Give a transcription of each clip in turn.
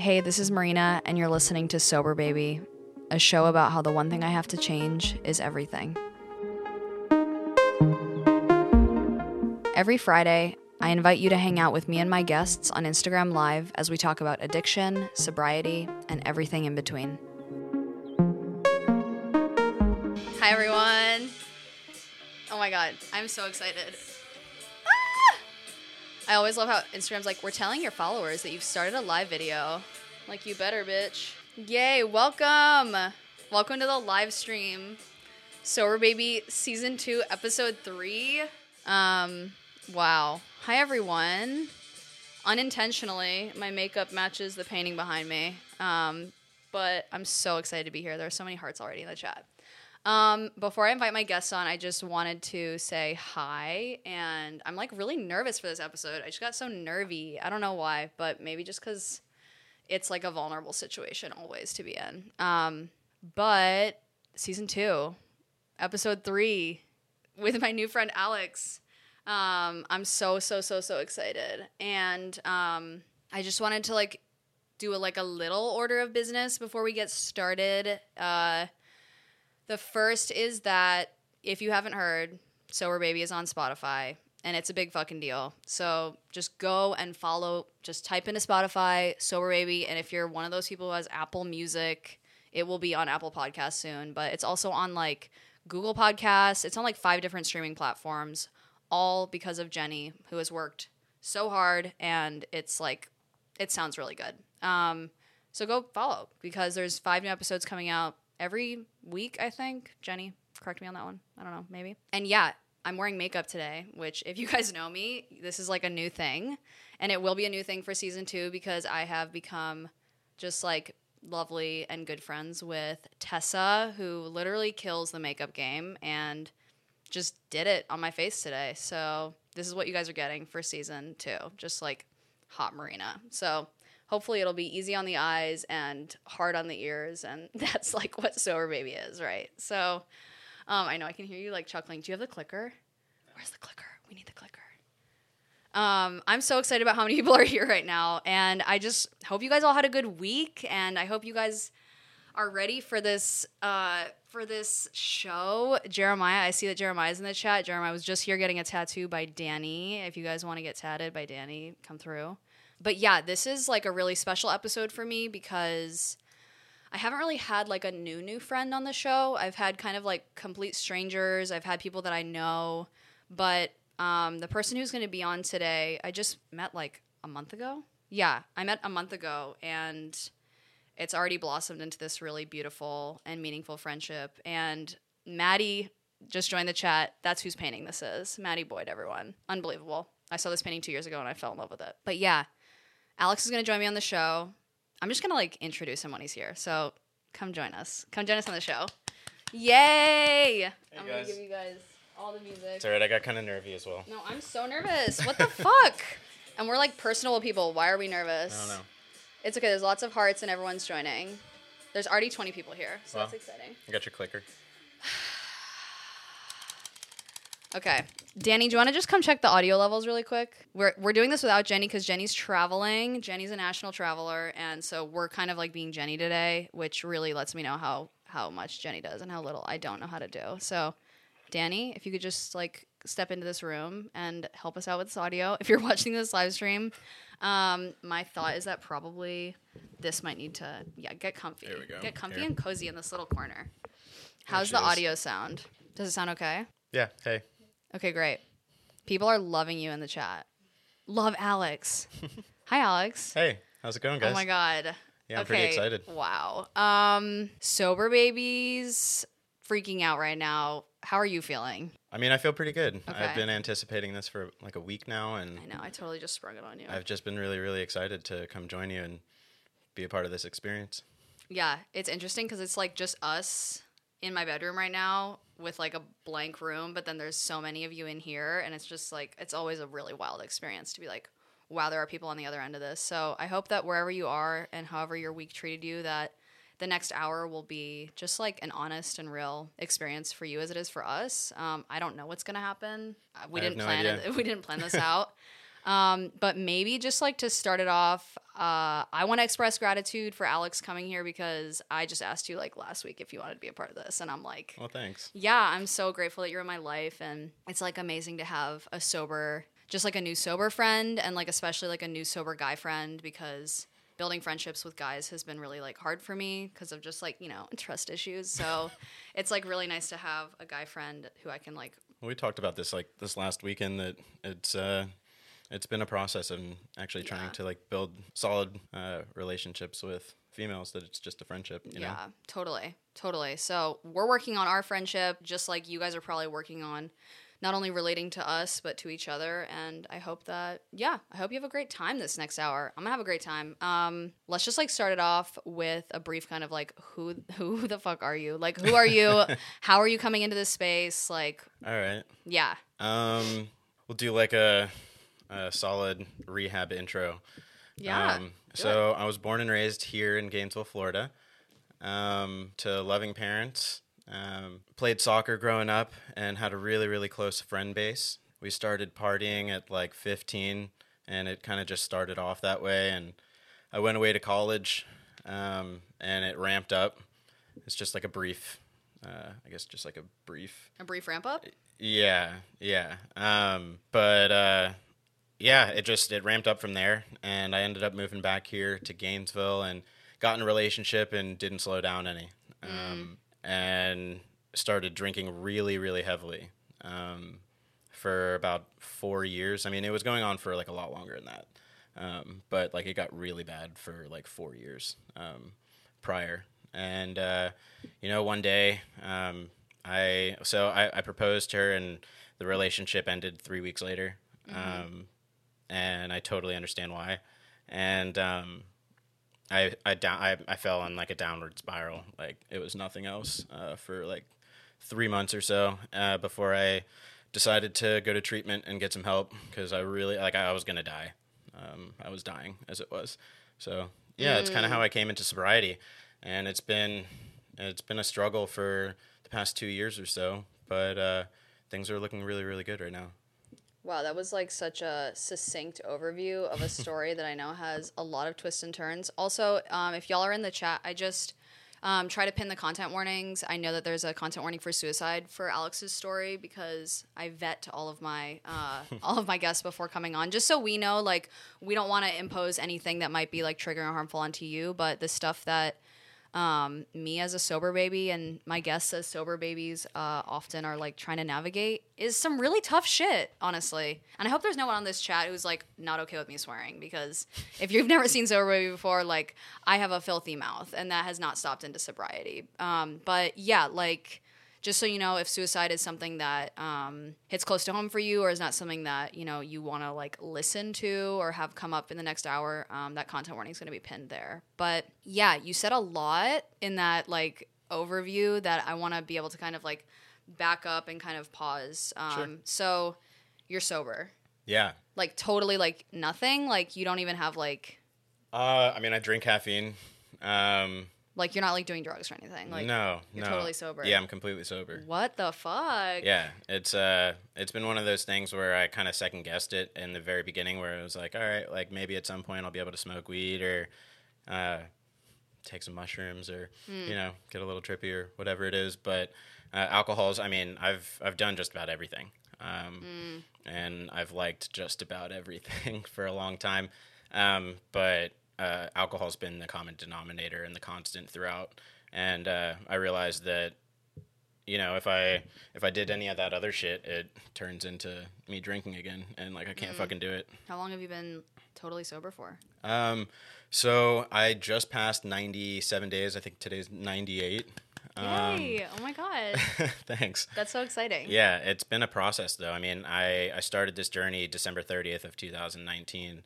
Hey, this is Marina, and you're listening to Sober Baby, a show about how the one thing I have to change is everything. Every Friday, I invite you to hang out with me and my guests on Instagram Live as we talk about addiction, sobriety, and everything in between. Hi, everyone. Oh my God, I'm so excited. I always love how Instagram's like, we're telling your followers that you've started a live video. Like, you better, bitch. Yay, welcome. Welcome to the live stream. Sober Baby Season 2, Episode 3. Um, wow. Hi, everyone. Unintentionally, my makeup matches the painting behind me. Um, but I'm so excited to be here. There are so many hearts already in the chat. Um, before I invite my guests on, I just wanted to say hi. And I'm like really nervous for this episode. I just got so nervy. I don't know why, but maybe just because it's like a vulnerable situation always to be in. Um, but season two, episode three, with my new friend Alex. Um, I'm so so so so excited, and um, I just wanted to like do a, like a little order of business before we get started. Uh, the first is that if you haven't heard, Sober Baby is on Spotify and it's a big fucking deal. So just go and follow, just type into Spotify, Sober Baby. And if you're one of those people who has Apple Music, it will be on Apple Podcasts soon. But it's also on like Google Podcasts. It's on like five different streaming platforms, all because of Jenny, who has worked so hard. And it's like, it sounds really good. Um, so go follow because there's five new episodes coming out every week, I think. Jenny, correct me on that one. I don't know, maybe. And yeah, I'm wearing makeup today, which, if you guys know me, this is like a new thing. And it will be a new thing for season two because I have become just like lovely and good friends with Tessa, who literally kills the makeup game and just did it on my face today. So, this is what you guys are getting for season two just like hot Marina. So, hopefully, it'll be easy on the eyes and hard on the ears. And that's like what Sober Baby is, right? So, um, I know I can hear you like chuckling. Do you have the clicker? Where's the clicker? We need the clicker. Um, I'm so excited about how many people are here right now, and I just hope you guys all had a good week, and I hope you guys are ready for this uh, for this show. Jeremiah, I see that Jeremiah's in the chat. Jeremiah was just here getting a tattoo by Danny. If you guys want to get tatted by Danny, come through. But yeah, this is like a really special episode for me because I haven't really had like a new new friend on the show. I've had kind of like complete strangers. I've had people that I know, but um, the person who's going to be on today, I just met like a month ago. Yeah, I met a month ago, and it's already blossomed into this really beautiful and meaningful friendship. And Maddie just joined the chat. That's whose painting this is. Maddie Boyd, everyone. Unbelievable. I saw this painting two years ago and I fell in love with it. But yeah, Alex is going to join me on the show. I'm just gonna like introduce him when he's here. So come join us. Come join us on the show. Yay! I'm gonna give you guys all the music. It's alright. I got kind of nervy as well. No, I'm so nervous. What the fuck? And we're like personal people. Why are we nervous? I don't know. It's okay. There's lots of hearts and everyone's joining. There's already 20 people here, so Wow. that's exciting. I got your clicker. Okay. Danny, do you want to just come check the audio levels really quick? We're, we're doing this without Jenny because Jenny's traveling. Jenny's a national traveler. And so we're kind of like being Jenny today, which really lets me know how, how much Jenny does and how little I don't know how to do. So, Danny, if you could just like step into this room and help us out with this audio. If you're watching this live stream, um, my thought is that probably this might need to, yeah, get comfy. There we go. Get comfy Here. and cozy in this little corner. How's the is. audio sound? Does it sound okay? Yeah. Hey. Okay, great. People are loving you in the chat. Love Alex. Hi, Alex. Hey. How's it going, guys? Oh my god. Yeah, I'm pretty excited. Wow. Um, sober babies freaking out right now. How are you feeling? I mean, I feel pretty good. Okay. I've been anticipating this for like a week now, and I know I totally just sprung it on you. I've just been really, really excited to come join you and be a part of this experience. yeah, it's interesting because it's like just us in my bedroom right now with like a blank room, but then there's so many of you in here, and it's just like it's always a really wild experience to be like, wow, there are people on the other end of this. So I hope that wherever you are and however your week treated you, that the next hour will be just like an honest and real experience for you as it is for us. Um, I don't know what's gonna happen. Uh, We I didn't no plan idea. it. We didn't plan this out. Um, but maybe just like to start it off, uh, I want to express gratitude for Alex coming here because I just asked you like last week if you wanted to be a part of this, and I'm like, Well, thanks. yeah, I'm so grateful that you're in my life, and it's like amazing to have a sober, just like a new sober friend, and like especially like a new sober guy friend because building friendships with guys has been really like hard for me because of just like you know trust issues. So it's like really nice to have a guy friend who I can like We talked about this like this last weekend that it's uh it's been a process of actually trying Yeah. to like build solid uh, relationships with females that it's just a friendship, you know. Yeah, totally. Totally. So we're working on our friendship just like you guys are probably working on not only relating to us but to each other and I hope that yeah, I hope you have a great time this next hour. I'm going to have a great time. Um let's just like start it off with a brief kind of like who who the fuck are you? Like who are you? How are you coming into this space? Like All right. yeah. Um we'll do like a a solid rehab intro. Yeah. Um, so I was born and raised here in Gainesville, Florida, um, to loving parents. Um, played soccer growing up and had a really, really close friend base. We started partying at like 15, and it kind of just started off that way. And I went away to college, um, and it ramped up. It's just like a brief, uh, I guess, just like a brief A brief ramp up? yeah, yeah. Um, but uh, yeah, it just it ramped up from there, and I ended up moving back here to Gainesville and got in a relationship and didn't slow down any, um, and started drinking really, really heavily um, for about four years. I mean, it was going on for like a lot longer than that, um, but like it got really bad for like four years um, prior. And uh, you know, one day, um, I so I, I proposed to her, and the relationship ended three weeks later. Um, and I totally understand why. And um, I I down I, I fell on like a downward spiral. Like it was nothing else uh, for like three months or so uh, before I decided to go to treatment and get some help because I really like I was gonna die. Um, I was dying as it was. So yeah, it's kind of how I came into sobriety, and it's been it's been a struggle for the past two years or so. But uh, things are looking really really good right now. Wow, that was like such a succinct overview of a story that I know has a lot of twists and turns. Also, um, if y'all are in the chat, I just um, try to pin the content warnings. I know that there's a content warning for suicide for Alex's story because I vet all of my uh, all of my guests before coming on, just so we know. Like, we don't want to impose anything that might be like triggering or harmful onto you, but the stuff that um, me as a sober baby and my guests as sober babies uh, often are like trying to navigate is some really tough shit, honestly. And I hope there's no one on this chat who's like not okay with me swearing because if you've never seen sober baby before, like I have a filthy mouth and that has not stopped into sobriety. Um, but yeah, like just so you know if suicide is something that um, hits close to home for you or is not something that you know you want to like listen to or have come up in the next hour um, that content warning is going to be pinned there but yeah you said a lot in that like overview that i want to be able to kind of like back up and kind of pause um, Sure. so you're sober Yeah. like totally like nothing like you don't even have like Uh, I mean, I drink caffeine. Um, like you're not like doing drugs or anything like no, you're no. totally sober. Yeah, I'm completely sober. what the fuck Yeah, it's uh, it's been one of those things where I kind of second guessed it in the very beginning, where it was like, all right, like maybe at some point I'll be able to smoke weed or, uh, take some mushrooms or you know get a little trippy or whatever it is. But uh, alcohols, I mean, I've I've done just about everything, um, and I've liked just about everything for a long time. Um, but uh, alcohol's been the common denominator and the constant throughout. And uh, I realized that you know, if I if I did any of that other shit, it turns into me drinking again, and like I can't fucking do it. how long have you been totally sober for Um, so I just passed ninety seven days. I think today's ninety eight. Um, Yay! oh my god, thanks. that's so exciting. Yeah, it's been a process though. I mean, I I started this journey December thirtieth of two thousand nineteen.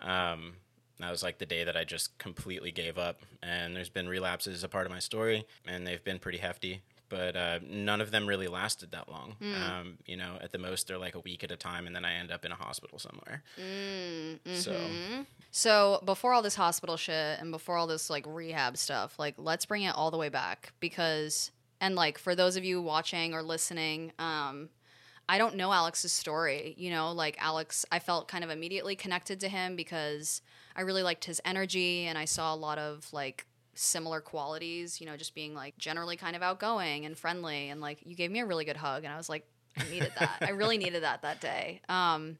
Um, that was like the day that I just completely gave up. And there's been relapses as a part of my story, and they've been pretty hefty. But uh, none of them really lasted that long. Um, you know, at the most they're like a week at a time, and then I end up in a hospital somewhere. So So before all this hospital shit and before all this like rehab stuff, like let's bring it all the way back because and like for those of you watching or listening, um, I don't know Alex's story. You know, like Alex, I felt kind of immediately connected to him because I really liked his energy and I saw a lot of like similar qualities, you know, just being like generally kind of outgoing and friendly. And like, you gave me a really good hug and I was like, I needed that. I really needed that that day. Um,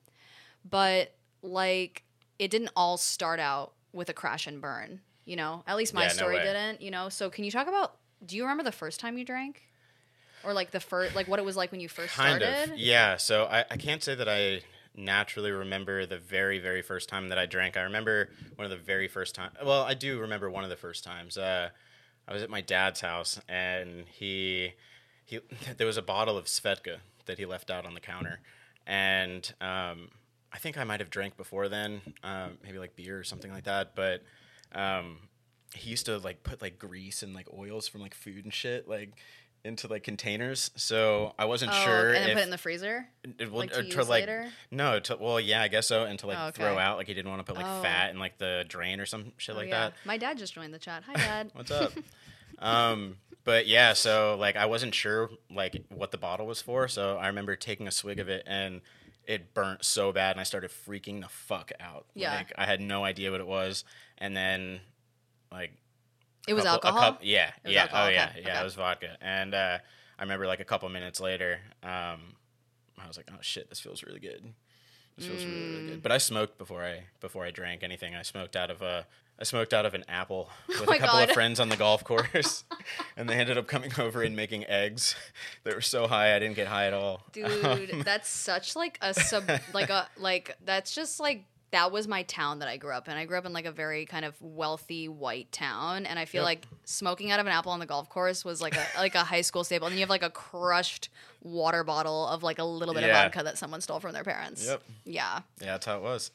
but like, it didn't all start out with a crash and burn, you know, at least my Yeah, story way. didn't, you know. So, can you talk about, do you remember the first time you drank? Or like the first, like what it was like when you first Kind started? of. Yeah. So I, I can't say that I naturally remember the very, very first time that I drank. I remember one of the very first time. Well, I do remember one of the first times. Uh, I was at my dad's house and he, he, there was a bottle of Svedka that he left out on the counter. And, um, I think I might have drank before then, um, maybe like beer or something like that. But, um, he used to like put like grease and like oils from like food and shit like into like containers. So I wasn't Oh, sure and then if put it in the freezer? it, well, like, to or use later? no, to, well, yeah, I guess so, and to like Oh, okay. throw out, like he didn't want to put like Oh. fat in like the drain or some shit Oh, like yeah. that. My dad just joined the chat. Hi, Dad. What's up? um, but yeah, so like I wasn't sure like what the bottle was for, so I remember taking a swig of it and it burnt so bad, and I started freaking the fuck out. Yeah. like I had no idea what it was, and then like It was couple- alcohol. yeah, was yeah, alcohol, oh yeah, okay, yeah. okay. It was vodka, and uh, I remember like a couple minutes later, um, I was like, oh shit, this feels really good. This feels really, really Mm. good. But I smoked before I before I drank anything. I smoked out of a I smoked out of an apple with Oh a couple God. of friends on the golf course, and they ended up coming over and making eggs. They were so high, I didn't get high at all. Dude, that's such like a sub like a like that's just like that was my town that I grew up in. I grew up in like a very kind of wealthy white town, and I feel Yep. like smoking out of an apple on the golf course was like a like a high school staple. And then you have like a crushed water bottle of like a little bit Yeah. of vodka that someone stole from their parents. Yep. Yeah. Yeah, that's how it was.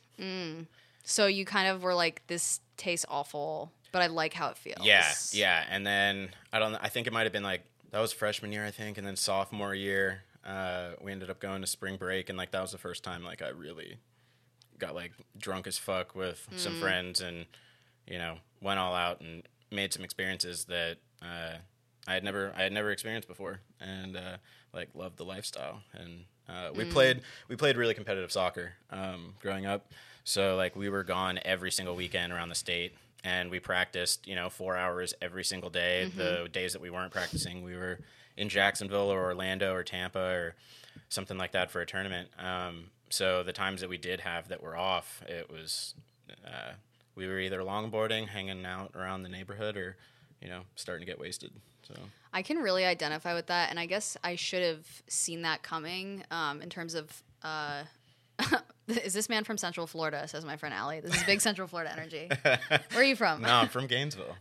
So you kind of were like, this tastes awful, but I like how it feels. Yeah, yeah. And then I don't. I think it might have been like that was freshman year, I think, and then sophomore year, uh, we ended up going to spring break, and like that was the first time like I really got like drunk as fuck with some friends, and you know went all out and made some experiences that uh, I had never I had never experienced before, and uh, like loved the lifestyle. And uh, we played we played really competitive soccer um, growing up, so like we were gone every single weekend around the state. And we practiced, you know, four hours every single day. The days that we weren't practicing, we were in Jacksonville or Orlando or Tampa or something like that for a tournament. Um, so the times that we did have that were off, it was uh, we were either longboarding, hanging out around the neighborhood, or you know, starting to get wasted. So I can really identify with that, and I guess I should have seen that coming um, in terms of. Uh, is this man from Central Florida? Says my friend Allie. This is big Central Florida energy. Where are you from? no, I'm from Gainesville.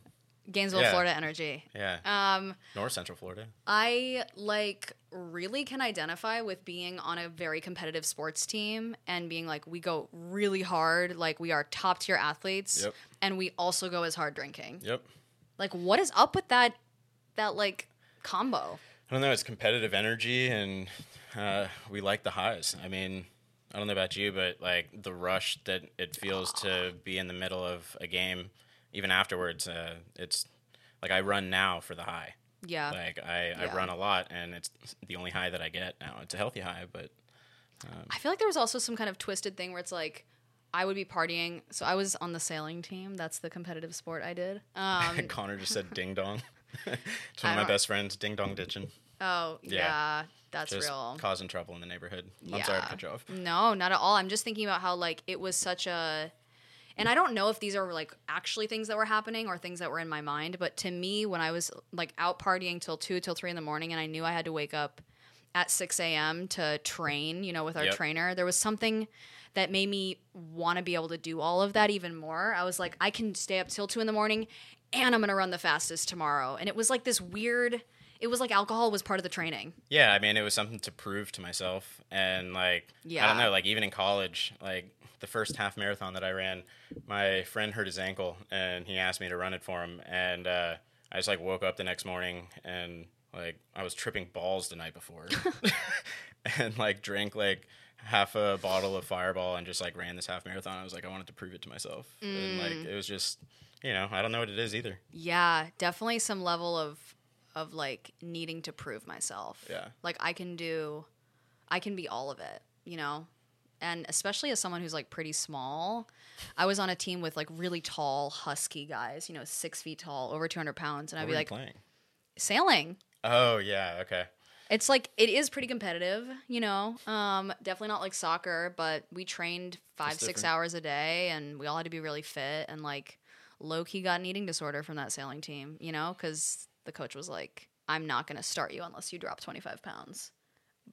Gainesville, Yeah. Florida energy. Yeah, Um, North Central Florida. I like really can identify with being on a very competitive sports team and being like we go really hard, like we are top tier athletes, Yep. and we also go as hard drinking. Yep. Like, what is up with that? That like combo. I don't know. It's competitive energy, and uh, we like the highs. I mean, I don't know about you, but like the rush that it feels to be in the middle of a game, even afterwards. Uh, it's like I run now for the high. Yeah. Like I, Yeah. I run a lot, and it's the only high that I get now. It's a healthy high, but I feel like there was also some kind of twisted thing where it's like I would be partying. So I was on the sailing team. That's the competitive sport I did. Um, Connor just said ding dong. it's one of my best friends, ding dong ditching. oh yeah, Yeah. that's Just real. causing trouble in the neighborhood. I'm sorry to Yeah. cut you off. No, not at all. I'm just thinking about how like it was such a and I don't know if these are like actually things that were happening or things that were in my mind, but to me when I was like out partying till two, till three in the morning and I knew I had to wake up at six AM to train, you know, with our Yep. trainer, there was something that made me want to be able to do all of that even more. I was like, I can stay up till two in the morning and I'm gonna run the fastest tomorrow. And it was like this weird it was like alcohol was part of the training. Yeah, I mean, it was something to prove to myself, and like, yeah. I don't know, like even in college, like the first half marathon that I ran, my friend hurt his ankle, and he asked me to run it for him, and uh, I just like woke up the next morning and like I was tripping balls the night before, and like drank like half a bottle of Fireball and just like ran this half marathon. I was like, I wanted to prove it to myself, and like Mm. it was just, you know, I don't know what it is either. Yeah, definitely some level of of like needing to prove myself. Yeah. Like I can do I can be all of it, you know? And especially as someone who's like pretty small, I was on a team with like really tall, husky guys, you know, six feet tall, over 200 pounds. And I'd be like, playing? sailing. Oh yeah, okay. It's like, it is pretty competitive, you know? Um, definitely not like soccer, but we trained five, That's six different. hours a day and we all had to be really fit. And like, low key got an eating disorder from that sailing team, you know? Because the coach was like, I'm not going to start you unless you drop 25 pounds,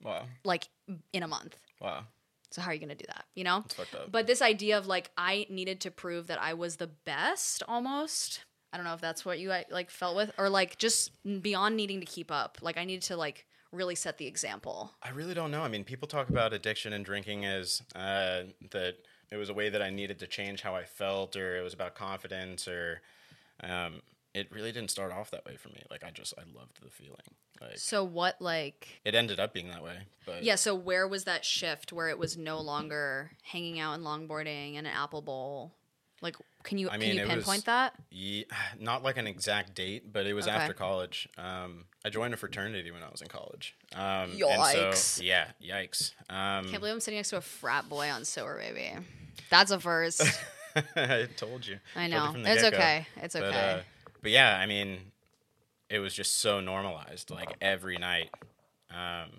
Wow, like in a month. wow, So how are you going to do that? You know? it's fucked up. But this idea of like I needed to prove that I was the best almost. I don't know if that's what you like felt with or like just beyond needing to keep up. Like I needed to like really set the example. I really don't know. I mean, people talk about addiction and drinking as uh, that it was a way that I needed to change how I felt, or it was about confidence, or um, it really didn't start off that way for me. Like I just I loved the feeling. Like So what like it ended up being that way, but yeah, so where was that shift where it was no longer hanging out and longboarding and an apple bowl? Like can you I can you it pinpoint was- that? Ye- not like an exact date, but it was Okay. after college. Um, I joined a fraternity when I was in college. Um, and Yikes. so, yeah, yikes. Um, Can't believe I'm sitting next to a frat boy on Sober Baby. That's a first. I told you. I know. It's get-go. okay. It's But, okay. uh, but yeah, I mean, it was just so normalized, like every night. Um,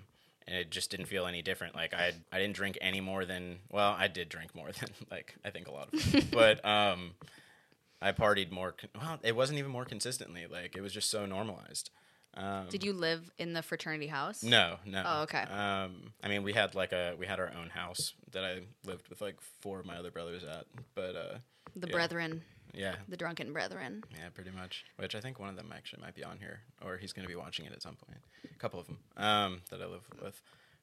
and it just didn't feel any different. Like I, I didn't drink any more than, well, I did drink more than, like, I think a lot of people. but, um, I partied more, con- well, it wasn't even more consistently. Like, it was just so normalized. Um, Did you live in the fraternity house? no, no. Oh, okay. Um, I mean, we had like a we had our own house that I lived with like four of my other brothers at, but uh, The Yeah. brethren, yeah, the drunken brethren. yeah, pretty much. Which I think one of them actually might be on here, or he's going to be watching it at some point. A couple of them um, that I live with,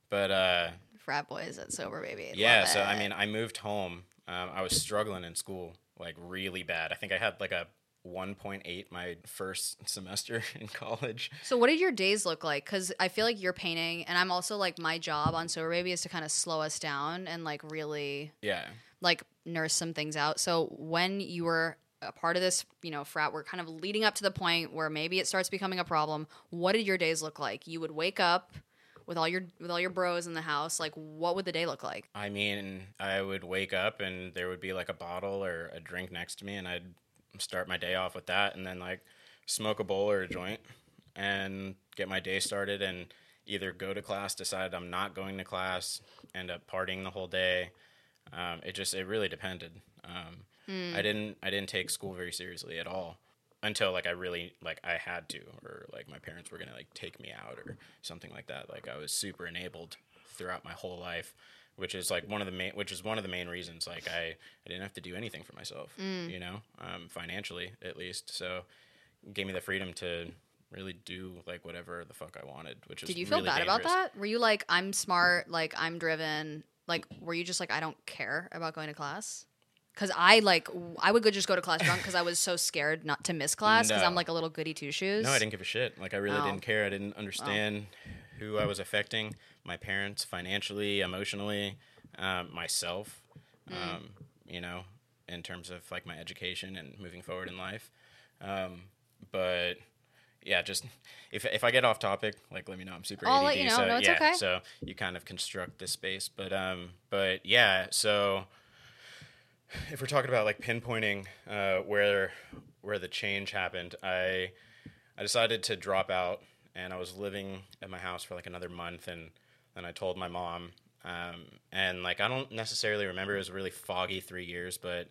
but uh, Frat boys at Sober Baby. yeah. So I mean, I moved home. Um, I was struggling in school like really bad. I think I had like a 1.8 my first semester in college. So what did your days look like? Because I feel like you're painting, and I'm also like my job on Sober Baby is to kind of slow us down and like really Yeah. Like nurse some things out. So when you were a part of this, you know, frat, we're kind of leading up to the point where maybe it starts becoming a problem. What did your days look like? You would wake up with all your with all your bros in the house. Like, what would the day look like? I mean, I would wake up and there would be like a bottle or a drink next to me, and I'd start my day off with that, and then like smoke a bowl or a joint and get my day started, and either go to class, decide I'm not going to class, end up partying the whole day. Um, it just it really depended. Um, I didn't I didn't take school very seriously at all until like I really like I had to or like my parents were gonna like take me out or something like that. Like I was super enabled throughout my whole life, which is like one of the main which is one of the main reasons like I I didn't have to do anything for myself, you know, um, financially at least. So gave me the freedom to really do like whatever the fuck I wanted, which is Did you feel really bad about that? Were you like, I'm smart, like I'm driven? Like, were you just like, I don't care about going to class? Because I like, w- I would go just go to class drunk because I was so scared not to miss class because I'm like a little goody two shoes. No, I didn't give a shit. Like I really Oh. didn't care. I didn't understand who I was affecting. My parents, financially, emotionally, um, myself. Um, you know, in terms of like my education and moving forward in life. Um, but yeah, just if if I get off topic, like let me know. I'm super I'll ADD, let you know. so No, it's yeah. okay. So you kind of construct this space, but um, but yeah. So if we're talking about like pinpointing uh, where where the change happened, I I decided to drop out, and I was living at my house for like another month, and then I told my mom, um, and like I don't necessarily remember. It was a really foggy three years, but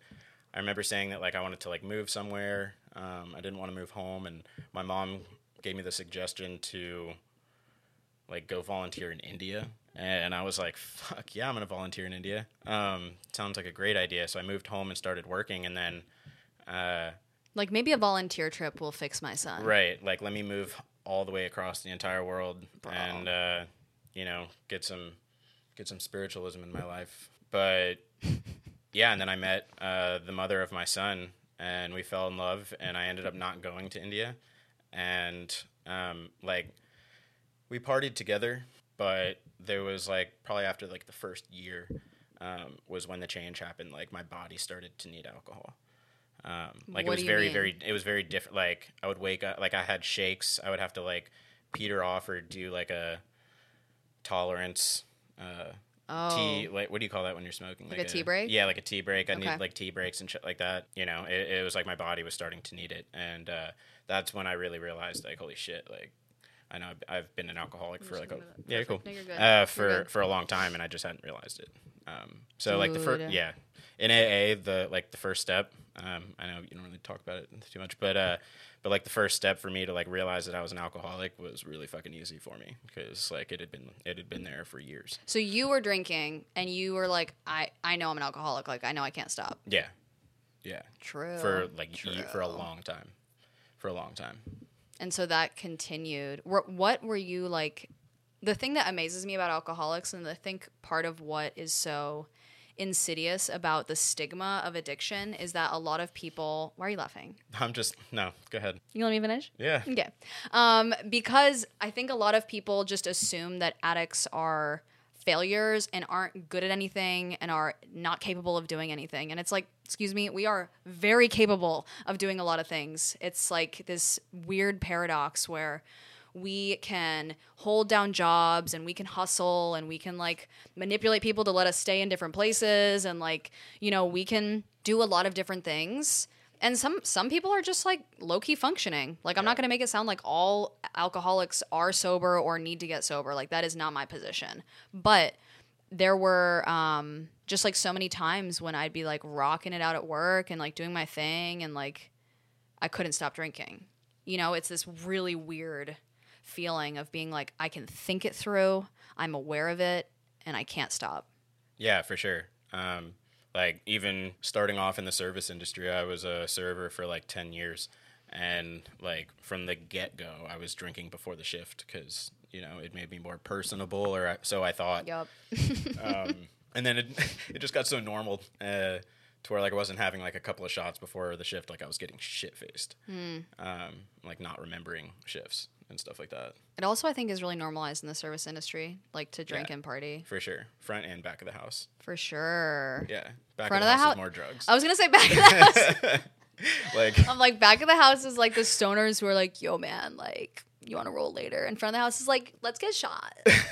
I remember saying that like I wanted to like move somewhere. Um, I didn't want to move home, and my mom gave me the suggestion to like go volunteer in India. And I was like, fuck yeah, I'm gonna volunteer in India. Um, sounds like a great idea. So I moved home and started working, and then, uh, Like maybe a volunteer trip will fix my son. right, like let me move all the way across the entire world Bro. and uh, you know get some get some spiritualism in my life. But yeah, and then I met uh, the mother of my son, and we fell in love, and I ended up not going to India, and um, like we partied together, but there was like probably after like the first year um, was when the change happened. Like my body started to need alcohol. Um, like What it was very, mean? very. It was very different. Like I would wake up, like I had shakes. I would have to like peter off or do like a tolerance Uh, Oh. tea like what do you call that when you're smoking? Like a tea break? yeah like a tea break. I Okay. need like tea breaks and shit like that you know? It, it was like my body was starting to need it and uh, that's when i really realized like holy shit like i know i've, I've been an alcoholic for like a, gonna move it. yeah cool No, uh, for for a long time and i just hadn't realized it. Um, so like the first yeah in aa the like the first step um, i know you don't really talk about it too much but uh but like the first step for me to like realize that i was an alcoholic was really fucking easy for me because like it had been it had been there for years So you were drinking and you were like, I, I know I'm an alcoholic. Like, I know I can't stop. yeah yeah True. for like ye- for a long time for a long time And so that continued. Wh- What were you like? The thing that amazes me about alcoholics, and I think part of what is so insidious about the stigma of addiction is that a lot of people. Why are you laughing? i'm just no go ahead You let me finish? yeah Okay. Um, because I think a lot of people just assume that addicts are failures and aren't good at anything and are not capable of doing anything. And it's like, excuse me, we are very capable of doing a lot of things. It's like this weird paradox where we can hold down jobs and we can hustle and we can like manipulate people to let us stay in different places and like, you know, we can do a lot of different things and some some people are just like low key functioning. Like I'm not going to make it sound like all alcoholics are sober or need to get sober. Like that is not my position. But there were um, just like so many times when I'd be like rocking it out at work and like doing my thing and like I couldn't stop drinking. You know, it's this really weird feeling of being like I can think it through, I'm aware of it, and I can't stop. Yeah, for sure. Um, like even starting off in the service industry, I was a server for like ten years, and like from the get go, I was drinking before the shift because you know it made me more personable, or I, so I thought. Yup. Um, and then it it just got so normal uh, to where like I wasn't having like a couple of shots before the shift, like I was getting shit faced, um, like not remembering shifts and stuff like that. It also I think is really normalized in the service industry, like to drink Yeah. and party. For sure, front and back of the house. For sure. Yeah, back Front of the, of the house hou- is more drugs. I was gonna say back of the house. like I'm like back of the house is like the stoners who are like, yo man, like you want to roll later. In front of the house is like, let's get shot.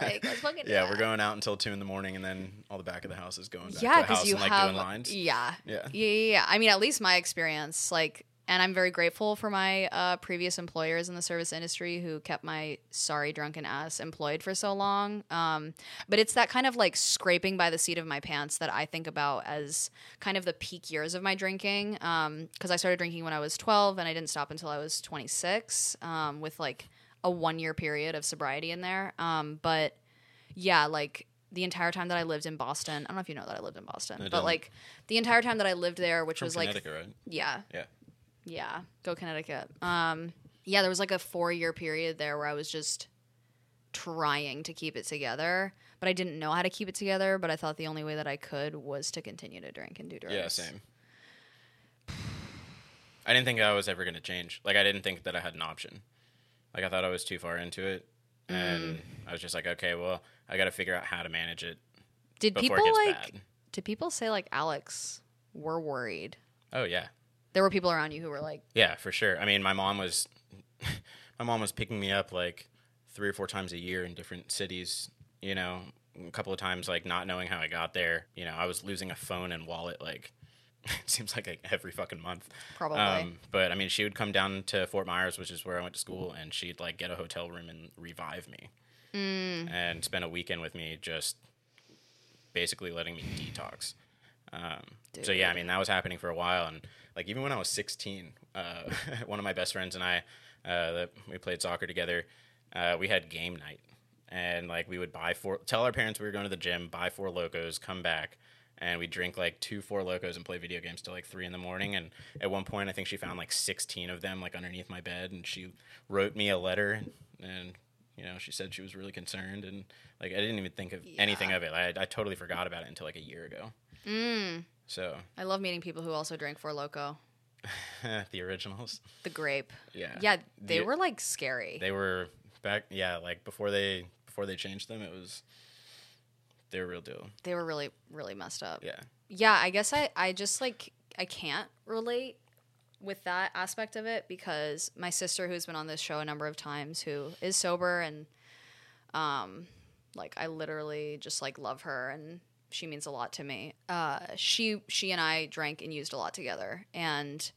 like let's fucking Yeah, that. we're going out until two in the morning, and then all the back of the house is going back Yeah, to the house because you and like have doing lines. Yeah. yeah, yeah, yeah. I mean, at least my experience, like, and I'm very grateful for my uh, previous employers in the service industry who kept my sorry drunken ass employed for so long. Um, but it's that kind of like scraping by the seat of my pants that I think about as kind of the peak years of my drinking. Because I started drinking when I was 12 and I didn't stop until I was 26, um, with like a one year period of sobriety in there. Um, but yeah, like the entire time that I lived in Boston, I don't know if you know that I lived in Boston, but don't. like the entire time that I lived there, which From was like right? yeah, Yeah. Yeah, go Connecticut. Um, yeah, there was like a four year period there where I was just trying to keep it together, but I didn't know how to keep it together. But I thought the only way that I could was to continue to drink and do drugs. Yeah, same. I didn't think I was ever going to change. Like, I didn't think that I had an option. Like, I thought I was too far into it. Mm. And I was just like, okay, well, I got to figure out how to manage it Did people like? bad. Did people say like Alex were worried? Oh, yeah. There were people around you who were like, Yeah, for sure. I mean, my mom was, my mom was picking me up like three or four times a year in different cities. You know, a couple of times like not knowing how I got there. You know, I was losing a phone and wallet like it seems like, like every fucking month. Probably. Um, but I mean, she would come down to Fort Myers, which is where I went to school, and she'd like get a hotel room and revive me, Mm. and spend a weekend with me, just basically letting me detox. Um, so yeah, I mean that was happening for a while, and like even when I was 16, uh, one of my best friends and I, uh, that we played soccer together, uh, we had game night, and like we would buy four, tell our parents we were going to the gym, buy Four Lokos, come back, and we drink like two Four Lokos and play video games till like three in the morning. And at one point, I think she found like 16 of them like underneath my bed, and she wrote me a letter, and you know she said she was really concerned, and like I didn't even think of anything of it. I, I totally forgot about it until like a year ago. Mm. So I love meeting people who also drank Four Loko. the originals. The grape. Yeah. Yeah, they The- were like scary. They were back. Yeah, like before they before they changed them, it was they were real deal. they were really, really messed up. Yeah. yeah i guess i i just like i can't relate with that aspect of it because my sister who's been on this show a number of times who is sober and um Like I literally just like love her and she means a lot to me. Uh, she she and I drank and used a lot together, and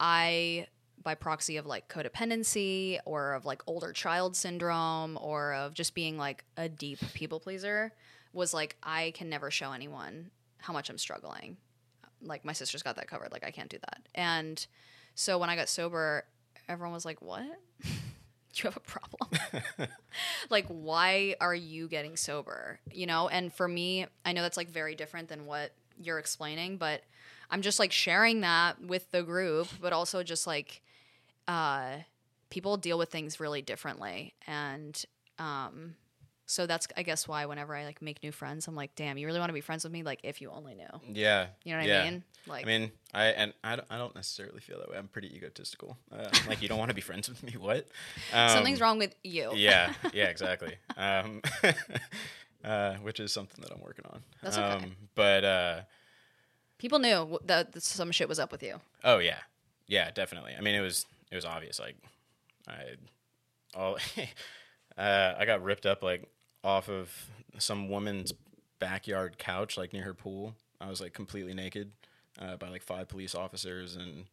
I by proxy of like codependency or of like older child syndrome or of just being like a deep people pleaser was like I can never show anyone how much I'm struggling. Like my sister's got that covered. Like I can't do that. And so when I got sober, everyone was like, "What? you have a problem? like why are you getting sober?" You know? And for me, I know that's like very different than what you're explaining, but I'm just like sharing that with the group, but also just like uh people deal with things really differently and um so that's I guess why whenever I like make new friends, I'm like, damn, you really want to be friends with me? Like if you only knew. Yeah. You know what yeah. I mean? Like I mean, I and I don't, I don't necessarily feel that way. I'm pretty egotistical. Uh, like you don't want to be friends with me. What? Um, something's wrong with you. yeah. Yeah. Exactly. Um, uh, which is something that I'm working on. That's okay. Um, but uh, People knew that that some shit was up with you. oh yeah, yeah, definitely. I mean, it was it was obvious. Like I all uh, I got ripped up like off of some woman's backyard couch, like near her pool. I was like completely naked uh, by like five police officers, and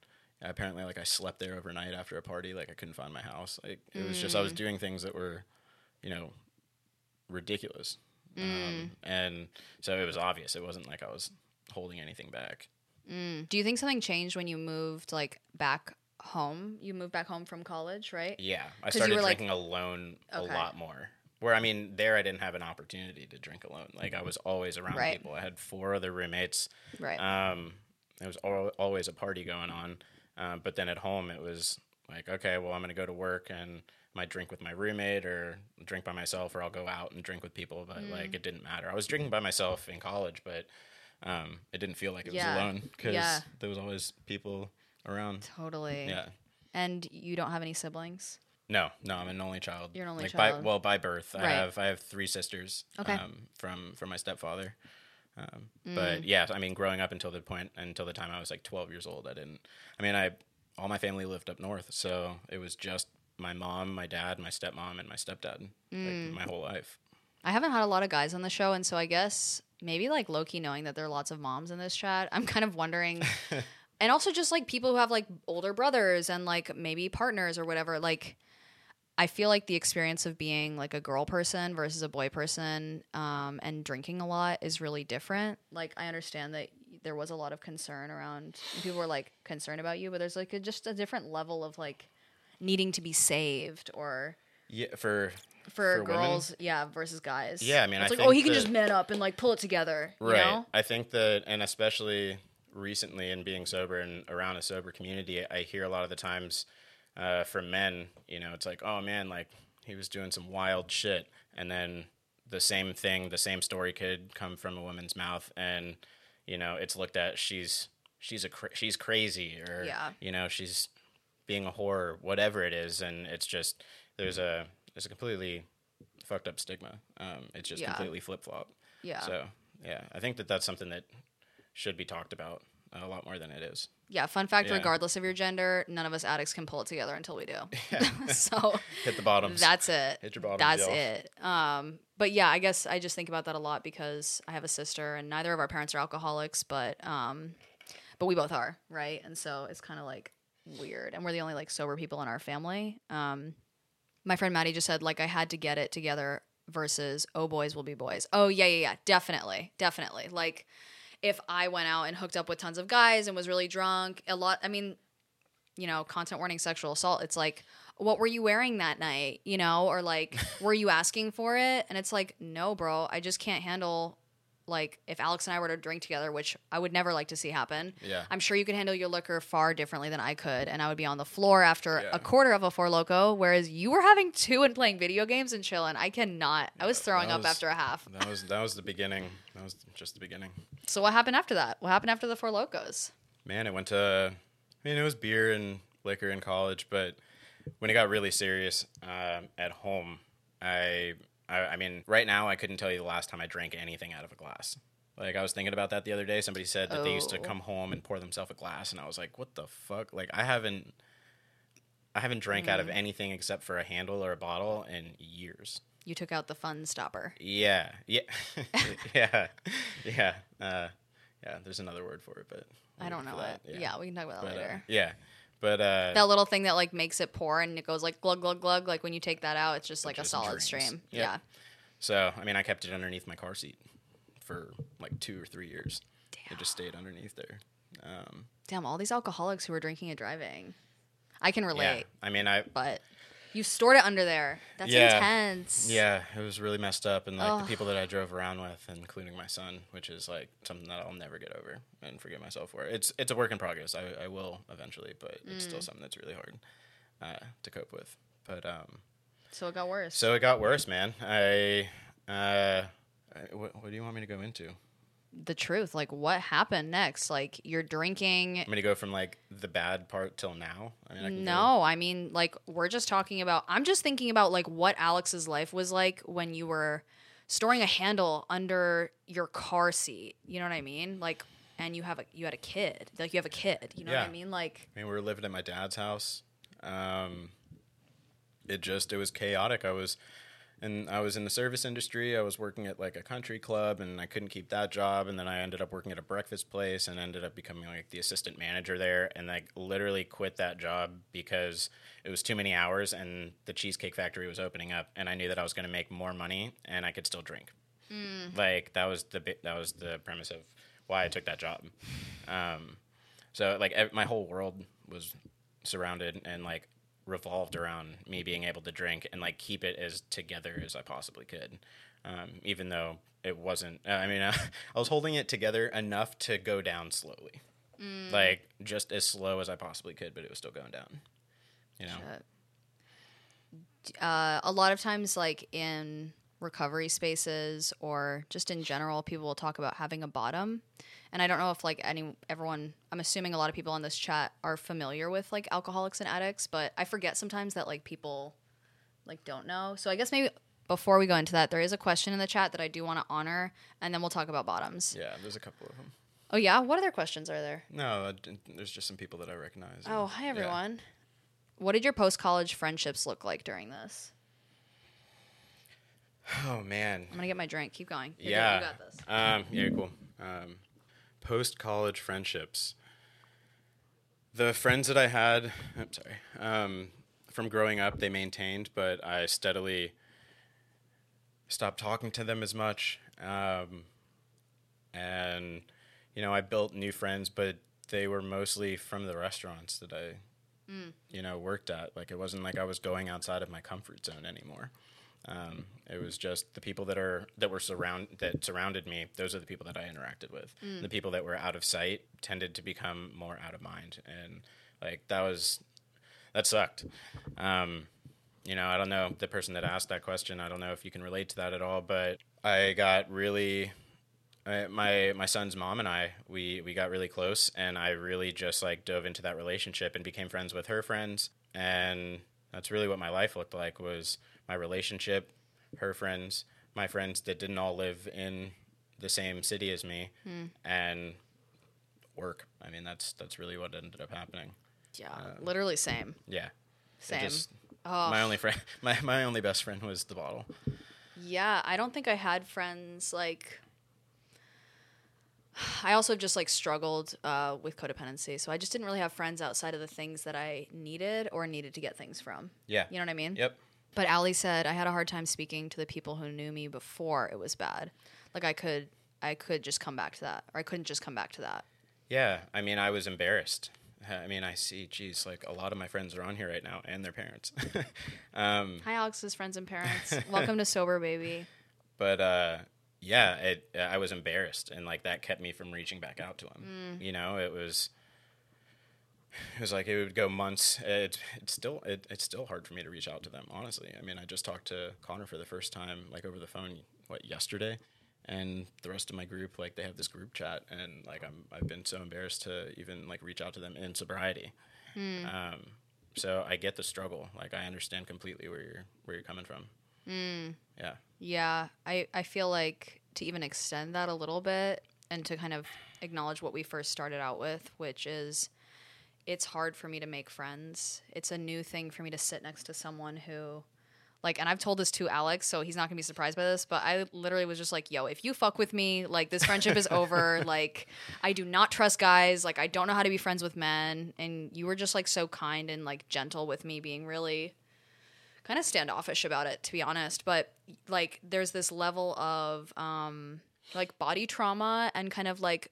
apparently like I slept there overnight after a party. Like I couldn't find my house. Like it was just I was doing things that were, you know, ridiculous. Um, and so it was obvious. It wasn't like I was holding anything back. Do you think something changed when you moved like back home? You moved back home from college, right? Yeah, I started were, like- drinking alone a Okay. lot more. Where I mean, there I didn't have an opportunity to drink alone. Like I was always around Right. people. I had four other roommates. Right. Um, there was al- always a party going on. Um, but then at home, it was like, okay, well, I'm going to go to work and might drink with my roommate or drink by myself, or I'll go out and drink with people. But Mm. like, it didn't matter. I was drinking by myself in college, but um, it didn't feel like it Yeah. was alone because Yeah. there was always people around. totally. Yeah. And you don't have any siblings? No, no, I'm an only child. You're an only like By, child. well, by birth, I have I have three sisters. Okay. Um, from from my stepfather. Um, Mm. But yeah, I mean, growing up until the point until the time I was like 12 years old, I didn't. I mean, I all my family lived up north, so it was just my mom, my dad, my stepmom, and my stepdad. Mm. Like my whole life. I haven't had a lot of guys on the show, and so I guess maybe like low key knowing that there are lots of moms in this chat, I'm kind of wondering. and also just like people who have like older brothers and like maybe partners or whatever. Like, I feel like the experience of being like a girl person versus a boy person um, and drinking a lot is really different. Like, I understand that there was a lot of concern around, people were like concerned about you, but there's like a, just a different level of like needing to be saved or Yeah, for for, For women? girls, yeah, versus guys. Yeah, I mean, it's I like, oh, he can that- just man up and like pull it together, you right. know? I think that, and especially recently in being sober and around a sober community, I hear a lot of the times uh, from men, you know, it's like, oh man, like he was doing some wild shit, and then the same thing, the same story could come from a woman's mouth, and you know, it's looked at she's she's a cra- she's crazy, or Yeah. you know, she's being a whore, whatever it is, and it's just there's a there's a completely fucked up stigma. Um, it's just Yeah. completely flip flop. Yeah. So yeah, I think that that's something that should be talked about a lot more than it is. yeah, fun fact Yeah. regardless of your gender, none of us addicts can pull it together until we do. Yeah. so Hit the bottoms. that's it. Hit your bottoms, That's y'all. it. Um, but yeah, I guess I just think about that a lot because I have a sister and neither of our parents are alcoholics, but um, but we both are, right? And so it's kind of like weird, and we're the only like sober people in our family. Um, my friend Maddie just said like I had to get it together versus oh boys will be boys. Oh yeah, yeah, yeah, definitely, definitely. Like if I went out and hooked up with tons of guys and was really drunk, a lot. I mean, you know, content warning sexual assault. It's like, what were you wearing that night? You know, or like, were you asking for it? And it's like, no, bro, I just can't handle. Like, if Alex and I were to drink together, which I would never like to see happen, Yeah. I'm sure you could handle your liquor far differently than I could, and I would be on the floor after Yeah. a quarter of a Four Loko, whereas you were having two and playing video games and chilling. I cannot. I was throwing that up was- after a half. That was that was the beginning. That was just the beginning. So what happened after that? What happened after the Four Lokos? Man, it went to. I mean, it was beer and liquor in college, but when it got really serious um, at home, I, I I mean, right now I couldn't tell you the last time I drank anything out of a glass. Like I was thinking about that the other day. Somebody said that they used to Oh. come home and pour themselves a glass, and I was like, "What the fuck?" Like I haven't, I haven't drank out of Mm. anything except for a handle or a bottle in years. You took out the fun stopper. Yeah, yeah, yeah, yeah. Uh, yeah, there's another word for it, but I don't know it. Yeah. we can talk about that But, uh, later. yeah, but uh, that little thing that like makes it pour and it goes like glug glug glug. Like when you take that out, it's just like a just solid drains. stream. Yep. Yeah. so I mean, I kept it underneath my car seat for like two or three years. It just stayed underneath there. Um, Damn, all these alcoholics who are drinking and driving. I can yeah, relate, I mean, I but you stored it under there. That's Yeah. intense. yeah, it was really messed up, and like Ugh. the people that I drove around with, including my son, which is like something that I'll never get over and forgive myself for. It's it's a work in progress. I, I will eventually, but it's Mm. still something that's really hard uh, to cope with. But um, So it got worse. So it got worse, man. I, uh, I- what, what do you want me to go into? The truth, like what happened next? Like you're drinking. I'm gonna go from like the bad part till now. I mean, I can go- No, I mean, like we're just talking about. I'm just thinking about like what Alex's life was like when you were storing a handle under your car seat. You know what I mean? Like, and you have a you had a kid. Like you have a kid. You know what I mean? Like, I mean, we were living at my dad's house. Um, it just it was chaotic. I was, and I was in the service industry. I was working at like a country club, and I couldn't keep that job. And then I ended up working at a breakfast place, and ended up becoming like the assistant manager there. And like literally quit that job because it was too many hours, and the cheesecake factory was opening up, and I knew that I was going to make more money, and I could still drink. Like that was the that was the premise of why I took that job. Um, so like ev- my whole world was surrounded and like revolved around me being able to drink and like keep it as together as I possibly could. Um, even though it wasn't, uh, I mean, I was holding it together enough to go down slowly, like just as slow as I possibly could, but it was still going down. You know. Uh, a lot of times, like in recovery spaces or just in general, people will talk about having a bottom. And I don't know if like any everyone. I'm assuming a lot of people on this chat are familiar with like alcoholics and addicts, but I forget sometimes that like people like don't know. So I guess maybe before we go into that, there is a question in the chat that I do want to honor, and then we'll talk about bottoms. yeah, there's a couple of them. Oh yeah, what other questions are there? No, uh, there's just some people that I recognize. Oh hi yeah. everyone. What did your post college friendships look like during this? Oh man, I'm gonna get my drink. Keep going. You're good. yeah. you got this. Um, yeah, cool. Um, Post college friendships. The friends that I had, I'm sorry, um, from growing up, they maintained, but I steadily stopped talking to them as much. Um, and, you know, I built new friends, but they were mostly from the restaurants that I, you know, worked at. Like, it wasn't like I was going outside of my comfort zone anymore. Um, it was just the people that are that were surround that surrounded me. Those are the people that I interacted with. The people that were out of sight tended to become more out of mind, and like that was that sucked. Um, you know, I don't know the person that asked that question. I don't know if you can relate to that at all, but I got really I, my my son's mom and I we we got really close, and I really just like dove into that relationship and became friends with her friends, and that's really what my life looked like was my relationship, her friends, my friends that didn't all live in the same city as me, and work. I mean, that's that's really what ended up happening. Yeah, literally same. Yeah, Same. just- Oh. my only friend, my my only best friend was the bottle. Yeah, I don't think I had friends like. I also just like struggled uh, with codependency, so I just didn't really have friends outside of the things that I needed or needed to get things from. Yeah. You know what I mean? Yep. But Ali said I had a hard time speaking to the people who knew me before it was bad. Like I could, I could just come back to that, or I couldn't just come back to that. Yeah, I mean, I was embarrassed. I mean, I see, geez, like a lot of my friends are on here right now, and their parents. um, Hi, Alex's friends and parents. Welcome to Sober Baby. but uh, yeah, it, I was embarrassed, and like that kept me from reaching back out to him. You know, it was, it was like it would go months. It, it's still, it, it's still hard for me to reach out to them. Honestly, I mean, I just talked to Connor for the first time, like over the phone, what yesterday, and the rest of my group, like they have this group chat, and like I'm, I've been so embarrassed to even like reach out to them in sobriety. Um, so I get the struggle. Like I understand completely where you're where you're coming from. Yeah. Yeah, I, I feel like to even extend that a little bit and to kind of acknowledge what we first started out with, which is it's hard for me to make friends. It's a new thing for me to sit next to someone who like and I've told this to Alex, so he's not gonna be surprised by this, but I literally was just like, yo, if you fuck with me, like this friendship is over. Like I do not trust guys, like I don't know how to be friends with men. And you were just like so kind and like gentle with me, being really kind of standoffish about it, to be honest. But like there's this level of um like body trauma and kind of like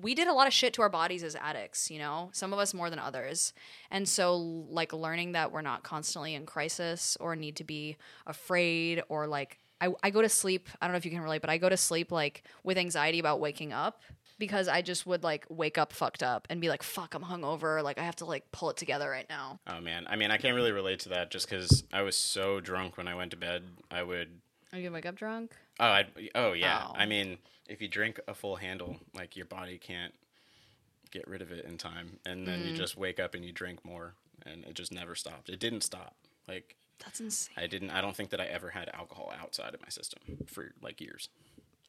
we did a lot of shit to our bodies as addicts, you know, some of us more than others. And so, like, learning that we're not constantly in crisis or need to be afraid or like, I, I go to sleep, I don't know if you can relate, but I go to sleep like with anxiety about waking up because I just would like wake up fucked up and be like, fuck, I'm hungover. Like, I have to like pull it together right now. Oh man, I mean, I can't really relate to that just because I was so drunk when I went to bed. I would. Are you gonna wake up drunk? Oh, I. Oh yeah. Oh. I mean, if you drink a full handle, like your body can't get rid of it in time, and then Mm. you just wake up and you drink more, and it just never stopped. It didn't stop. Like That's insane. I didn't. I don't think that I ever had alcohol outside of my system for like years.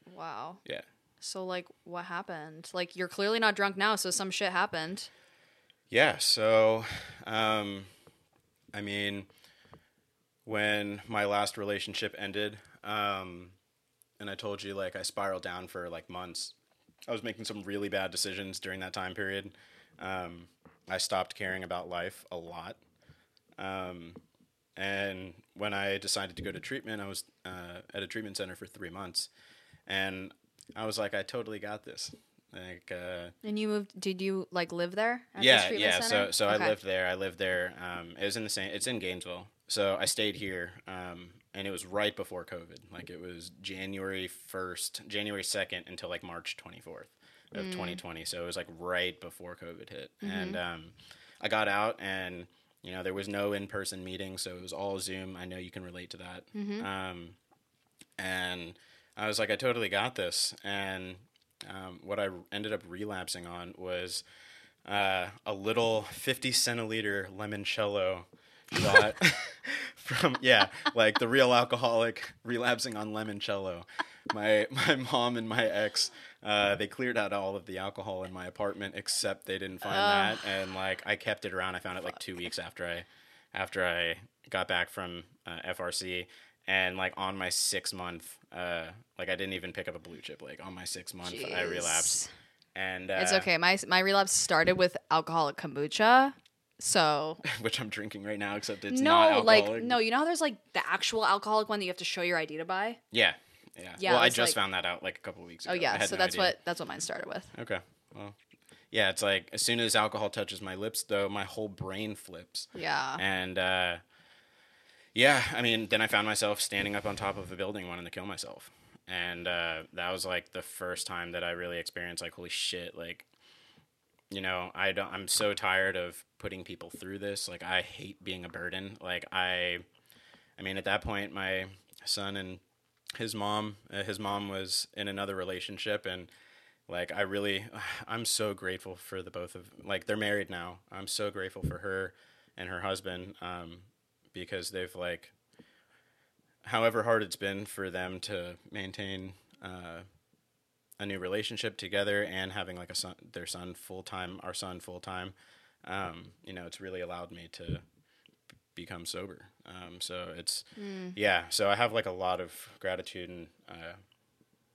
Wow. Yeah. So, like, what happened? Like, you're clearly not drunk now, so some shit happened. Yeah, so um I mean when my last relationship ended, um and I told you like I spiraled down for like months. I was making some really bad decisions during that time period. Um I stopped caring about life a lot. Um and when I decided to go to treatment, I was uh, at a treatment center for 3 months and I was like I totally got this. Like uh And you moved, did you like live there? At yeah, yeah. center? So, so Okay. I lived there. I lived there. Um, it was in the same. It's in Gainesville. So I stayed here, um, and it was right before COVID. Like it was January first, January second until like March twenty fourth of Mm. twenty twenty. So it was like right before COVID hit, Mm-hmm. and um, I got out and. You know, there was no in-person meeting, so it was all Zoom. I know you can relate to that. Mm-hmm. Um, and I was like, I totally got this. And um, what I ended up relapsing on was uh, a little 50 centiliter limoncello shot from yeah, like the real alcoholic relapsing on limoncello. My my mom and my ex, uh, they cleared out all of the alcohol in my apartment except they didn't find Ugh. that, and like I kept it around. I found it like two weeks after I after I got back from uh, FRC. And like on my six month, uh, like I didn't even pick up a blue chip. Like on my six month, I relapsed. And uh, It's okay. My my relapse started with alcoholic kombucha. So which I'm drinking right now, except it's no, not like alcoholic. no, you know how there's like the actual alcoholic one that you have to show your ID to buy. Yeah, yeah. Yeah, well, I just like- found that out like a couple weeks ago. Oh yeah, so no that's idea. what that's what mine started with. Okay. Well, yeah. It's like as soon as alcohol touches my lips, though, my whole brain flips. Yeah. And uh, yeah, I mean, then I found myself standing up on top of a building wanting to kill myself, and uh, that was like the first time that I really experienced like, holy shit, like. You know, I don't. I'm so tired of putting people through this. Like, I hate being a burden. Like, I, I mean, at that point, my son and his mom, uh, his mom was in another relationship, and like I really, I'm so grateful for the both of. Like, they're married now. I'm so grateful for her and her husband, um, because they've like, however hard it's been for them to maintain. Uh, a new relationship together and having like a son, their son full time, our son full time. Um, you know, it's really allowed me to b- become sober. Um, so it's yeah. So I have like a lot of gratitude and uh,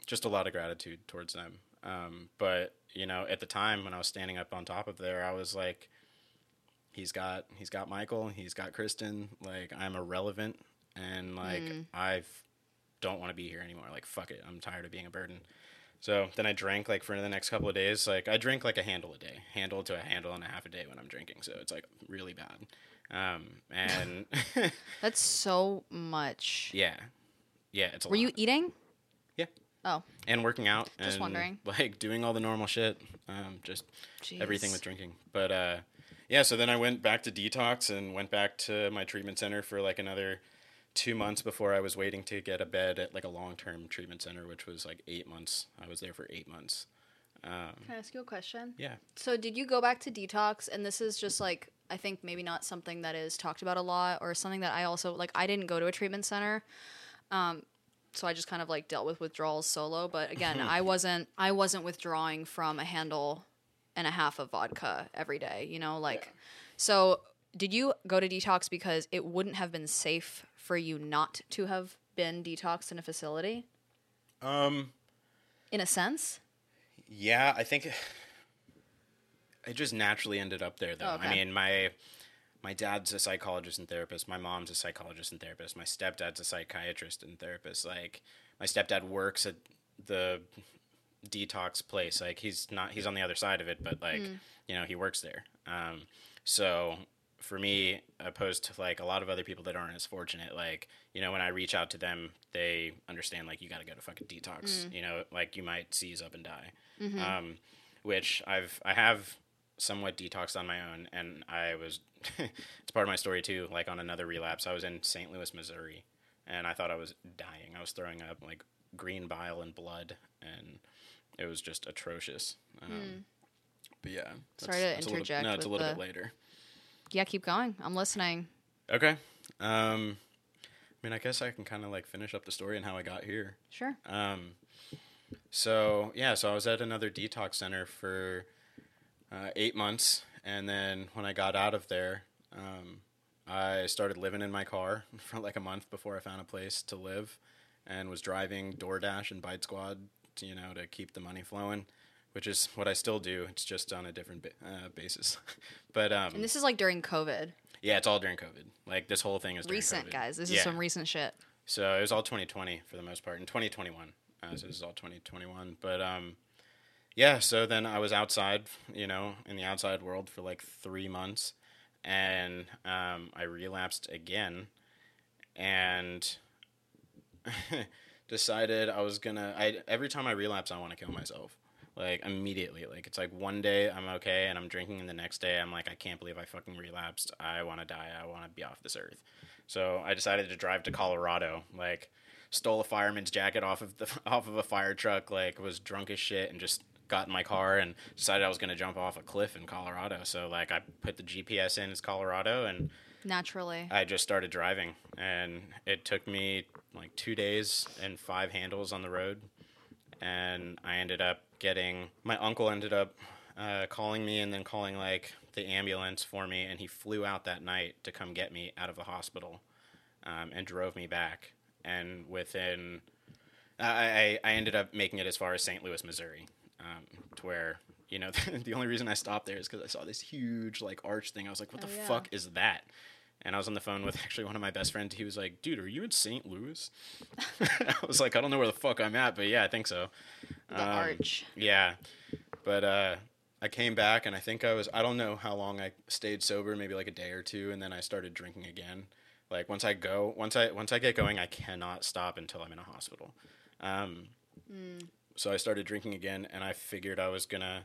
just a lot of gratitude towards them. Um, but you know, at the time when I was standing up on top of there, I was like, he's got he's got Michael, he's got Kristen. Like I'm irrelevant, and like I've don't want to be here anymore. Like fuck it, I'm tired of being a burden. So then I drank like for the next couple of days. Like I drink like a handle a day, handle to a handle and a half a day when I'm drinking. So it's like really bad. Um, and That's so much. yeah, yeah, it's Were you eating? Yeah. Oh, and working out Just and wondering. like doing all the normal shit. Um, just everything with drinking. But uh, yeah, so then I went back to detox and went back to my treatment center for like another two months before I was waiting to get a bed at like a long term treatment center, which was like eight months. I was there for eight months. Um, Can I ask you a question? yeah. So did you go back to detox? And this is just like I think maybe not something that is talked about a lot, or something that I also like. I didn't go to a treatment center, um, so I just kind of like dealt with withdrawals solo. But again, I wasn't I wasn't withdrawing from a handle and a half of vodka every day. You know, like so. Did you go to detox because it wouldn't have been safe for you not to have been detoxed in a facility? Um, In a sense? yeah, I think it just naturally ended up there, though. Oh, okay. I mean, my my dad's a psychologist and therapist. My mom's a psychologist and therapist. My stepdad's a psychiatrist and therapist. Like, my stepdad works at the detox place. Like, he's not he's on the other side of it, but like, you know, he works there. Um, so for me, opposed to like a lot of other people that aren't as fortunate, like you know, when I reach out to them, they understand like you got to go to fucking detox. You know, like you might seize up and die. Um, which I've I have somewhat detoxed on my own, and I was it's part of my story too. Like on another relapse, I was in St. Louis, Missouri, and I thought I was dying. I was throwing up like green bile and blood, and it was just atrocious. Um, But yeah, Sorry to a little- interject no, it's a little bit later. Yeah, keep going. I'm listening. Okay. Um, I mean, I guess I can kind of like finish up the story and how I got here. Sure. Um, so yeah, so I was at another detox center for uh, eight months, and then when I got out of there, um, I started living in my car for like a month before I found a place to live, and was driving DoorDash and Bite Squad, to, you know, to keep the money flowing, which is what I still do. It's just on a different ba- uh, basis, but um, And this is like during COVID. yeah, it's all during COVID. Like this whole thing is Recent, guys. This Yeah. is some recent shit. So it was all 2020 for the most part, and 2021. Uh, so this is all 2021. But um, yeah. So then I was outside, you know, in the outside world for like three months, and um, I relapsed again, and decided I was gonna. I every time I relapse, I want to kill myself. Like immediately, like it's like one day I'm okay and I'm drinking, and the next day I'm like, I can't believe I fucking relapsed. I want to die. I want to be off this earth. So I decided to drive to Colorado. Like, stole a fireman's jacket off of the off of a fire truck. Like, was drunk as shit and just got in my car and decided I was gonna jump off a cliff in Colorado. So like, I put the GPS in as Colorado and Naturally. I just started driving. And it took me like two days and five handles on the road. And I ended up getting my uncle ended up uh, calling me and then calling like the ambulance for me, and he flew out that night to come get me out of the hospital, um, and drove me back. And within, I, I I ended up making it as far as St. Louis, Missouri, um, to where you know the only reason I stopped there is because I saw this huge like arch thing. I was like, what Oh, the yeah. fuck is that? And I was on the phone with actually one of my best friends. He was like, "Dude, are you in St. Louis?" I was like, "I don't know where the fuck I'm at, but yeah, I think so." The Um, arch. Yeah, but uh, I came back and I think I was I don't know how long I stayed sober, maybe like a day or two, and then I started drinking again. Like once I go, once I once I get going, I cannot stop until I'm in a hospital. Um, So I started drinking again, and I figured I was gonna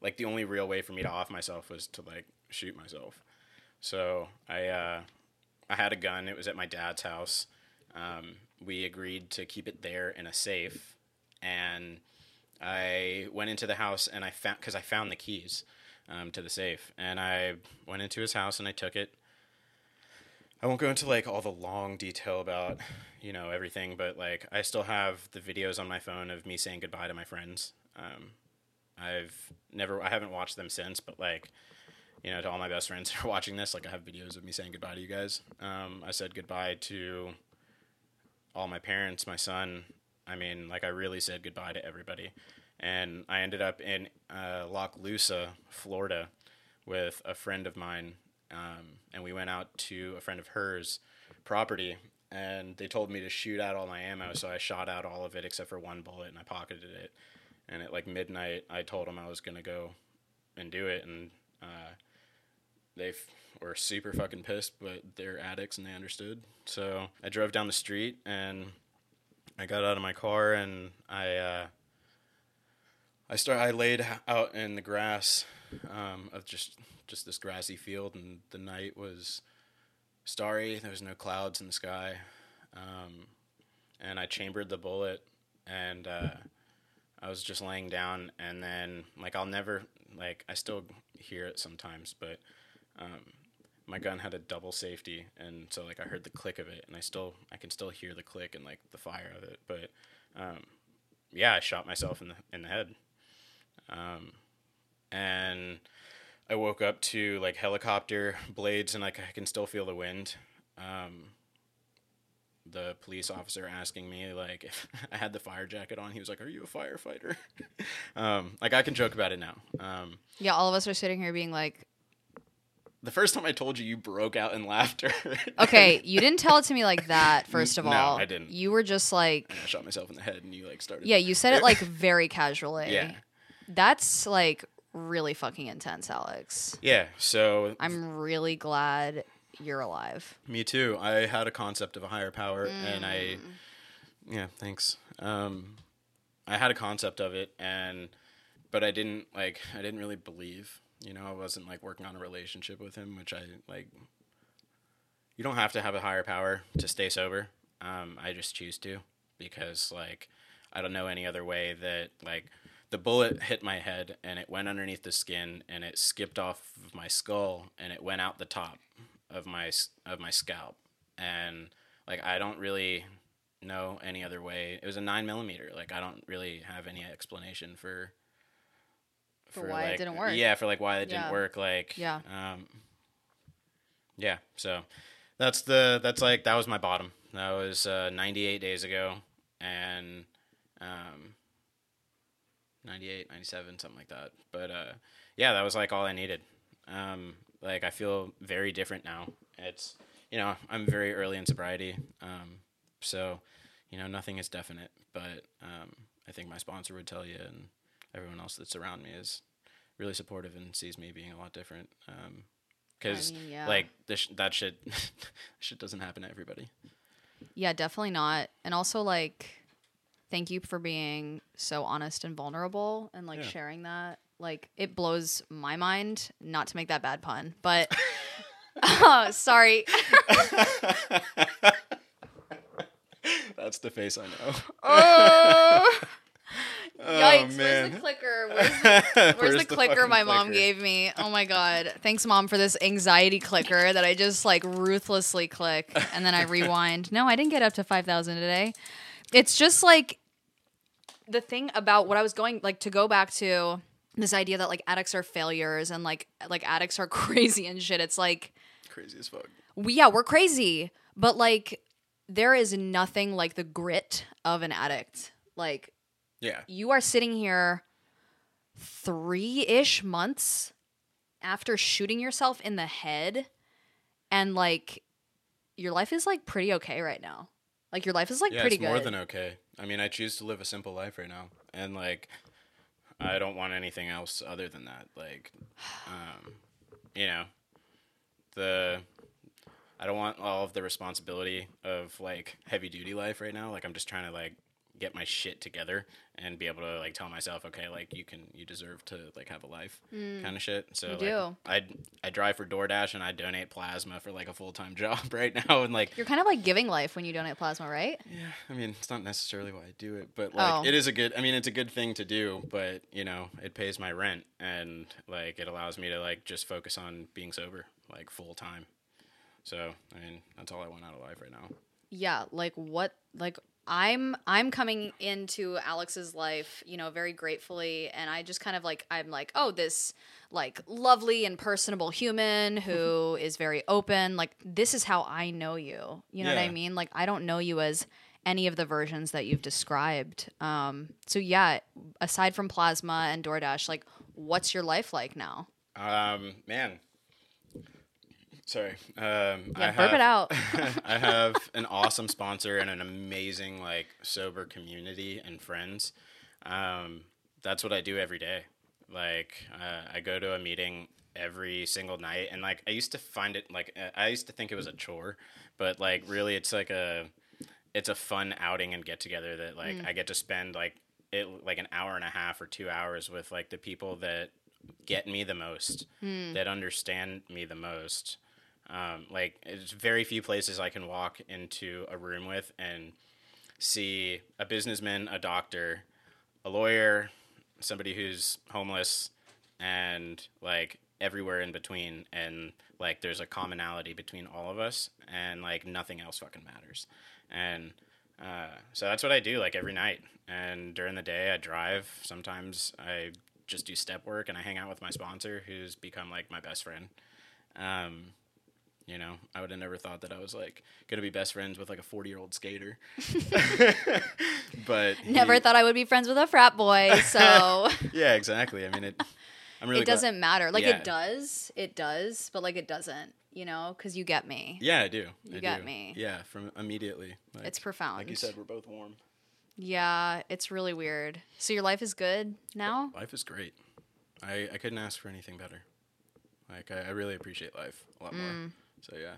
like the only real way for me to off myself was to like shoot myself. So I uh, I had a gun. It was at my dad's house. Um, we agreed to keep it there in a safe, and I went into the house and I found because I found the keys um, to the safe, and I went into his house and I took it. I won't go into like all the long detail about you know everything, but like I still have the videos on my phone of me saying goodbye to my friends. Um, I've never, I haven't watched them since, but like, you know, to all my best friends who are watching this, like I have videos of me saying goodbye to you guys. Um, I said goodbye to all my parents, my son. I mean, like I really said goodbye to everybody, and I ended up in uh, Lochloosa, Florida, with a friend of mine, um, and we went out to a friend of hers property and they told me to shoot out all my ammo so i shot out all of it except for one bullet and i pocketed it. And at like midnight i told them i was to go and do it and uh, they f- were super fucking pissed but they're addicts and they understood. So i drove down the street and i got out of my car and i uh, i start i laid out in the grass um, of just just this grassy field and the night was starry. There was no clouds in the sky, um, and I chambered the bullet, and uh, I was just laying down. And then, like, I'll never like I still hear it sometimes, but um, my gun had a double safety, and so like I heard the click of it, and I still I can still hear the click and like the fire of it. But um, yeah, I shot myself in the in the head, um, and I woke up to like helicopter blades and like I can still feel the wind. Um, the police officer asking me like if I had the fire jacket on. He was like, "Are you a firefighter?" um, like I can joke about it now. Um, Yeah, all of us are sitting here being like, the first time I told you, you broke out in laughter. okay, you didn't tell it to me like that, first of No, all. I didn't. You were just like, I shot myself in the head, and you like started. yeah, you said it like very casually. Yeah. That's like really fucking intense, Alex. Yeah. So I'm really glad you're alive. Me too. I had a concept of a higher power, and I, yeah, thanks. Um, I had a concept of it, and but I didn't like. I didn't really believe. You know, I wasn't like working on a relationship with him, which I like. You don't have to have a higher power to stay sober. Um, I just choose to because like I don't know any other way that like the bullet hit my head and it went underneath the skin and it skipped off of my skull and it went out the top of my of my scalp and like I don't really know any other way. It was a nine millimeter. Like I don't really have any explanation for For why it didn't work. Yeah, for like why it Yeah. didn't work. Like Yeah. um, yeah. So that's the that's like that was my bottom. That was uh, 98 days ago, and um, 98, 97, something like that. But uh, yeah, that was like all I needed. Um, like I feel very different now. It's you know I'm very early in sobriety, um, so you know nothing is definite. But um, I think my sponsor would tell you, and everyone else that's around me is really supportive and sees me being a lot different. Um, because mean, yeah. like this, that shit, shit doesn't happen to everybody. Yeah, definitely not. And also like thank you for being so honest and vulnerable and like Yeah. sharing that. Like it blows my mind, not to make that bad pun, but oh, sorry. That's the face I know. oh, Oh, yikes. Where's the clicker? Where's the, where's the clicker my mom clicker? gave me? Oh my god. Thanks mom for this anxiety clicker that I just like ruthlessly click and then I rewind. No, I didn't get up to 5000 today. It's just like the thing about what I was going like to go back to this idea that like addicts are failures and like like addicts are crazy and shit. It's like Crazy as fuck. we, yeah, we're crazy, but like there is nothing like the grit of an addict. Like Yeah. you are sitting here three ish months after shooting yourself in the head, and like your life is like pretty okay right now. Like your life is like yeah, pretty it's good. more than okay. I mean, I choose to live a simple life right now, and like, I don't want anything else other than that. Like, um, you know, the I don't want all of the responsibility of like heavy duty life right now. Like, I'm just trying to like get my shit together and be able to like tell myself, okay, like you can, you deserve to like have a life, mm. kind of shit. So like, do. I I drive for DoorDash and I donate plasma for like a full time job right now, and like You're kind of like giving life when you donate plasma, right? yeah, I mean, it's not necessarily why I do it, but like Oh. it is a good. I mean, it's a good thing to do, but you know, it pays my rent and like it allows me to like just focus on being sober like full time. So I mean, that's all I want out of life right now. yeah like what like i'm i'm coming into alex's life you know very gratefully and i just kind of like i'm like oh this like lovely and personable human who is very open like this is how i know you. You know what i mean? Like i don't know you as any of the versions that you've described. Um so yeah aside from plasma and doordash like what's your life like now? Um, man. Sorry. Um, Yeah, I burp it have- out. I have an awesome sponsor and an amazing like sober community and friends. Um, that's what I do every day. Like uh, I go to a meeting every single night, and like I used to find it like uh, I used to think it was a chore, but like really it's like a it's a fun outing and get together that like I get to spend like it like an hour and a half or two hours with like the people that get me the most, that understand me the most. Um, like it's very few places I can walk into a room with and see a businessman, a doctor, a lawyer, somebody who's homeless, and like everywhere in between. And like there's a commonality between all of us, and like nothing else fucking matters. And uh, so that's what I do like every night. And during the day, I drive. Sometimes I just do step work and I hang out with my sponsor, who's become like my best friend. Um, You know, I would have never thought that I was like gonna be best friends with like a forty year old skater. but Never he- thought I would be friends with a frat boy, so Yeah, exactly. I mean, it. I'm really. it doesn't matter. Like Yeah. it does, it does, but like it doesn't, you know, because you get me. Yeah, I do. You I got do. me. Yeah, from immediately. Like, It's profound. Like you said, we're both warm. Yeah, it's really weird. So your life is good now? Life is great. I, I couldn't ask for anything better. Like I, I really appreciate life a lot Mm. more. So yeah.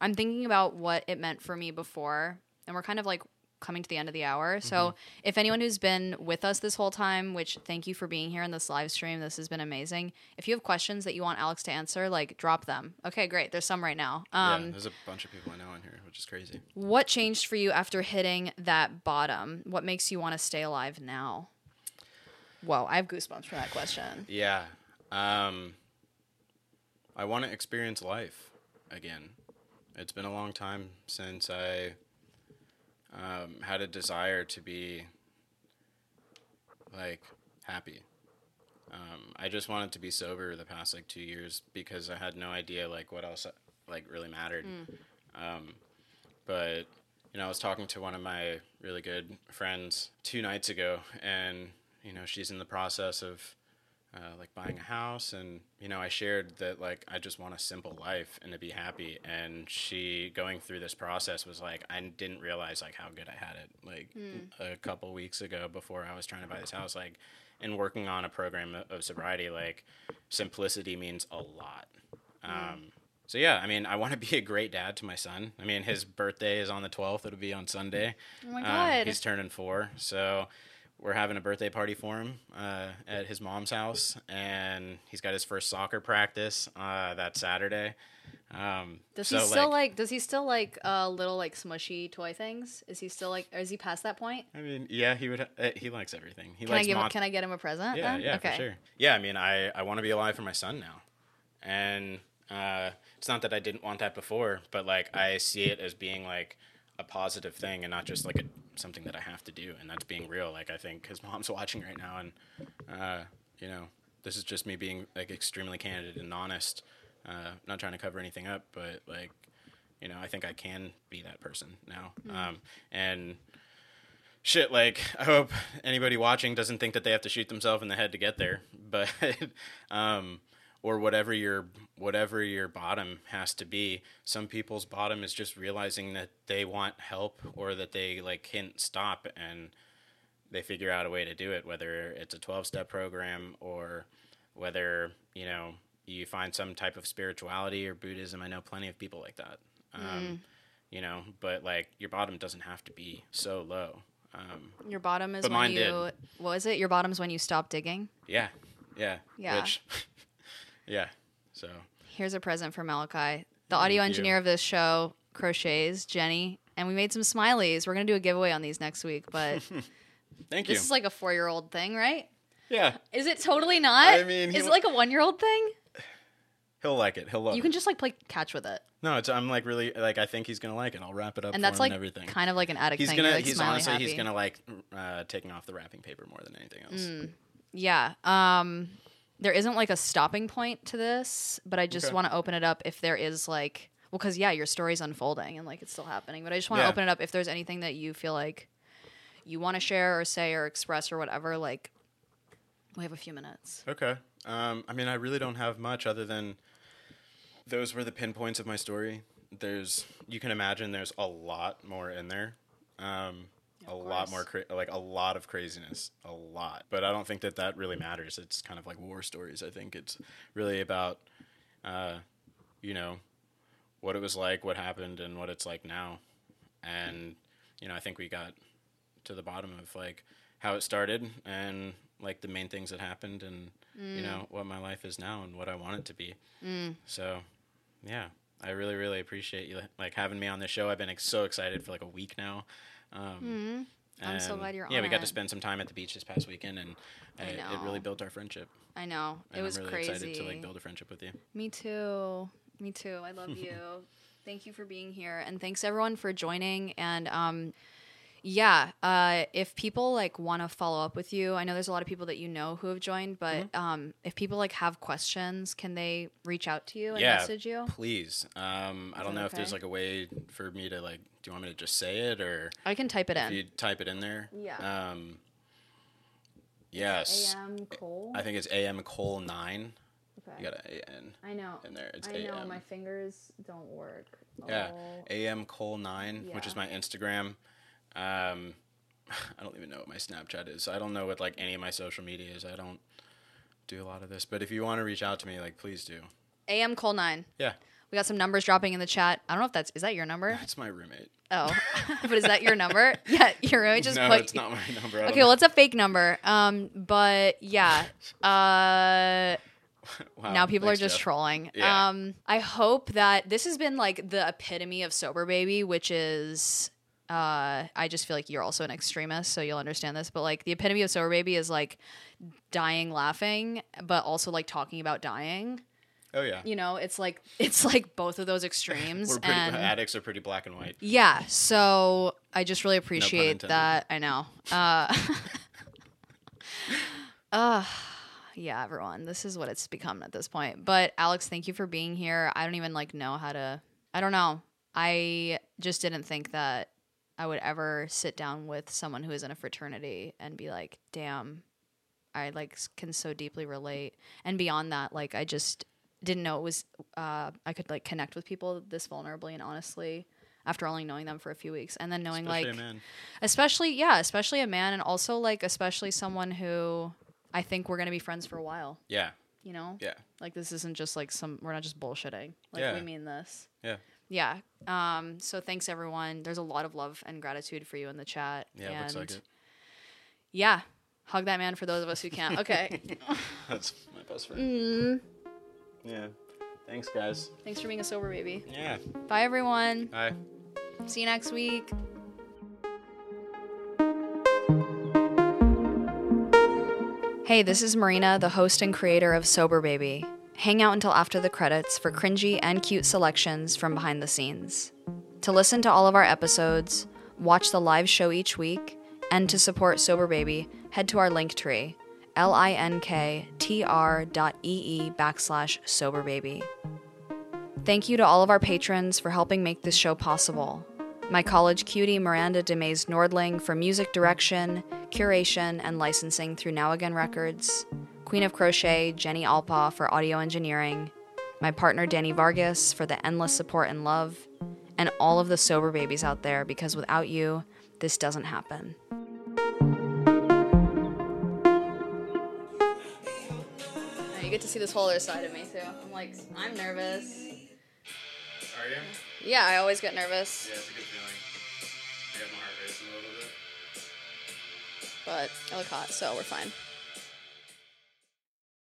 I'm thinking about what it meant for me before, and we're kind of like coming to the end of the hour. So, Mm-hmm. if anyone who's been with us this whole time, which thank you for being here in this live stream, this has been amazing. If you have questions that you want Alex to answer, like drop them. Okay, great. There's some right now. yeah, Um, there's a bunch of people I know on here, which is crazy. what changed for you after hitting that bottom? What makes you want to stay alive now? Whoa, I have goosebumps from that question. Yeah. Um, I want to experience life again. It's been a long time since I um, had a desire to be like happy. Um, I just wanted to be sober the past like two years because I had no idea like what else like really mattered. Um, but you know, I was talking to one of my really good friends two nights ago, and you know, she's in the process of uh, like buying a house, and you know, I shared that like I just want a simple life and to be happy. And she going through this process was like, I didn't realize like how good I had it like a couple weeks ago before I was trying to buy this house, like. And working on a program of- sobriety, like simplicity means a lot. Um, so yeah, I mean, I want to be a great dad to my son. I mean, his birthday is on the twelfth. It'll be on Sunday. Oh my Uh, god. he's turning four, so we're having a birthday party for him uh, at his mom's house, and he's got his first soccer practice uh, that Saturday. Um, Does so, he still like, does he still like uh little like smushy toy things? Is he still like or is he past that point? I mean, yeah, he would. Uh, he likes everything. He Can I likes give him, mon- can I get him a present? Yeah, then? yeah, okay. for sure. Yeah, I mean, I, I want to be alive for my son now, and uh, it's not that I didn't want that before, but like I see it as being like a positive thing and not just like a something that I have to do, and that's being real. Like I think his mom's watching right now, and uh, you know, this is just me being like extremely candid and honest. Uh, not trying to cover anything up, but like, you know, I think I can be that person now, um, and shit like i hope anybody watching doesn't think that they have to shoot themselves in the head to get there but um or whatever your whatever your bottom has to be some people's bottom is just realizing that they want help or that they like can't stop and they figure out a way to do it whether it's a 12 step program or whether you know you find some type of spirituality or buddhism i know plenty of people like that um, you know but like your bottom doesn't have to be so low um, Your bottom is when you did. what was it? Your bottom's when you stop digging. Yeah, yeah, Yeah. Which, yeah. So Here's a present for Malachi. The audio you. engineer of this show crochets, Jenny, and we made some smileys. We're gonna do a giveaway on these next week, but thank you. this is like a four year old thing, right? yeah, Is it totally not? I mean, is it like a one year old thing? he'll like it. He'll love You it. can just like play catch with it, no, it's I'm like really like I think he's gonna like it. I'll wrap it up and for that's him like and everything. kind of like an addict he's thing. gonna like, he's honestly happy. he's gonna like uh, taking off the wrapping paper more than anything else. Mm. Yeah. Um, there isn't like a stopping point to this, but I just Okay. want to open it up if there is like, well, because yeah, your story's unfolding and like it's still happening. But I just want to Yeah. open it up if there's anything that you feel like you want to share or say or express or whatever. Like, we have a few minutes. Okay. Um, I mean, I really don't have much other than those were the pinpoints of my story. There's, you can imagine, there's a lot more in there. Um, a lot more, cra- like a lot of craziness, a lot. But I don't think that that really matters. It's kind of like war stories. I think it's really about, uh, you know, what it was like, what happened, and what it's like now. And you know, I think we got to the bottom of like how it started and like the main things that happened and you know what my life is now and what I want it to be. So, yeah, I really really appreciate you like having me on this show. I've been ex- so excited for like a week now. Um, I'm so glad you're on. Yeah, we got to spend some time at the beach this past weekend, and I it, it really built our friendship. I know it And was I'm really crazy. excited to like build a friendship with you. Me too. Me too. I love you. Thank you for being here. And thanks everyone for joining. And um, yeah, uh, if people like want to follow up with you, I know there's a lot of people that you know who have joined, but Mm-hmm. um, if people like have questions, can they reach out to you and yeah, message you? please. Um, I don't know if there's like a way for me to like. Do you want me to just say it or I can type it in. you type it in there? Yeah. Um, yes. AM Cole. I think it's AM Cole nine. okay. You got an AN I know. in there. It's I know my fingers don't work. Yeah, Oh. AM Cole nine, which is my Instagram. Um, I don't even know what my Snapchat is. I don't know what like any of my social media is. I don't do a lot of this. But if you want to reach out to me, like please do. AM Cole nine. Yeah, We got some numbers dropping in the chat. I don't know if that's is that your number? that's my roommate. Oh, but is that your number? Yeah, your roommate just no, put. it's not my number. Okay, well, it's a fake number. Um, but yeah. Uh, Wow, now people are just Jeff. trolling. Yeah. Um, I hope that this has been like the epitome of sober baby, which is. Uh, I just feel like you're also an extremist, so you'll understand this. But like the epitome of sober baby is like dying laughing, but also like talking about dying. Oh yeah, You know, it's like it's like both of those extremes. we're pretty and addicts are pretty black and white. yeah, so I just really appreciate intended. that. I know. Uh, uh, yeah, everyone. This is what it's become at this point. But Alex, thank you for being here. I don't even like know how to. I don't know. I just didn't think that I would ever sit down with someone who is in a fraternity and be like, "Damn, I like can so deeply relate." And beyond that, like I just didn't know it was uh, I could like connect with people this vulnerably and honestly after only knowing them for a few weeks and then knowing Especially like a man. especially yeah especially a man and also like especially someone who I think we're gonna be friends for a while Yeah, you know yeah, like this isn't just like some we're not just bullshitting like Yeah. we mean this yeah. Yeah um so thanks everyone there's a lot of love and gratitude for you in the chat Yeah, and looks like it. yeah hug that man for those of us who can't okay That's my best friend. Mm. Yeah. Thanks, guys. thanks for being a sober baby Yeah. bye everyone Bye. see you next week Hey, this is Marina, the host and creator of Sober Baby. Hang out until after the credits for cringy and cute selections from behind the scenes. To listen to all of our episodes, watch the live show each week, and to support Sober Baby, head to our link tree, linktr dot backslash Sober Baby. Thank you to all of our patrons for helping make this show possible. My college cutie Miranda DeMays Nordling for music direction, curation, and licensing through Now Again Records. Queen of Crochet Jenny Alpa for audio engineering. My partner Danny Vargas for the endless support and love. And all of the sober babies out there because without you, this doesn't happen. You get to see this whole other side of me too. I'm like, I'm nervous. Are you? Yeah, I always get nervous. Yeah, it's a good feeling. I got my heart racing a little bit. but I look hot, so we're fine.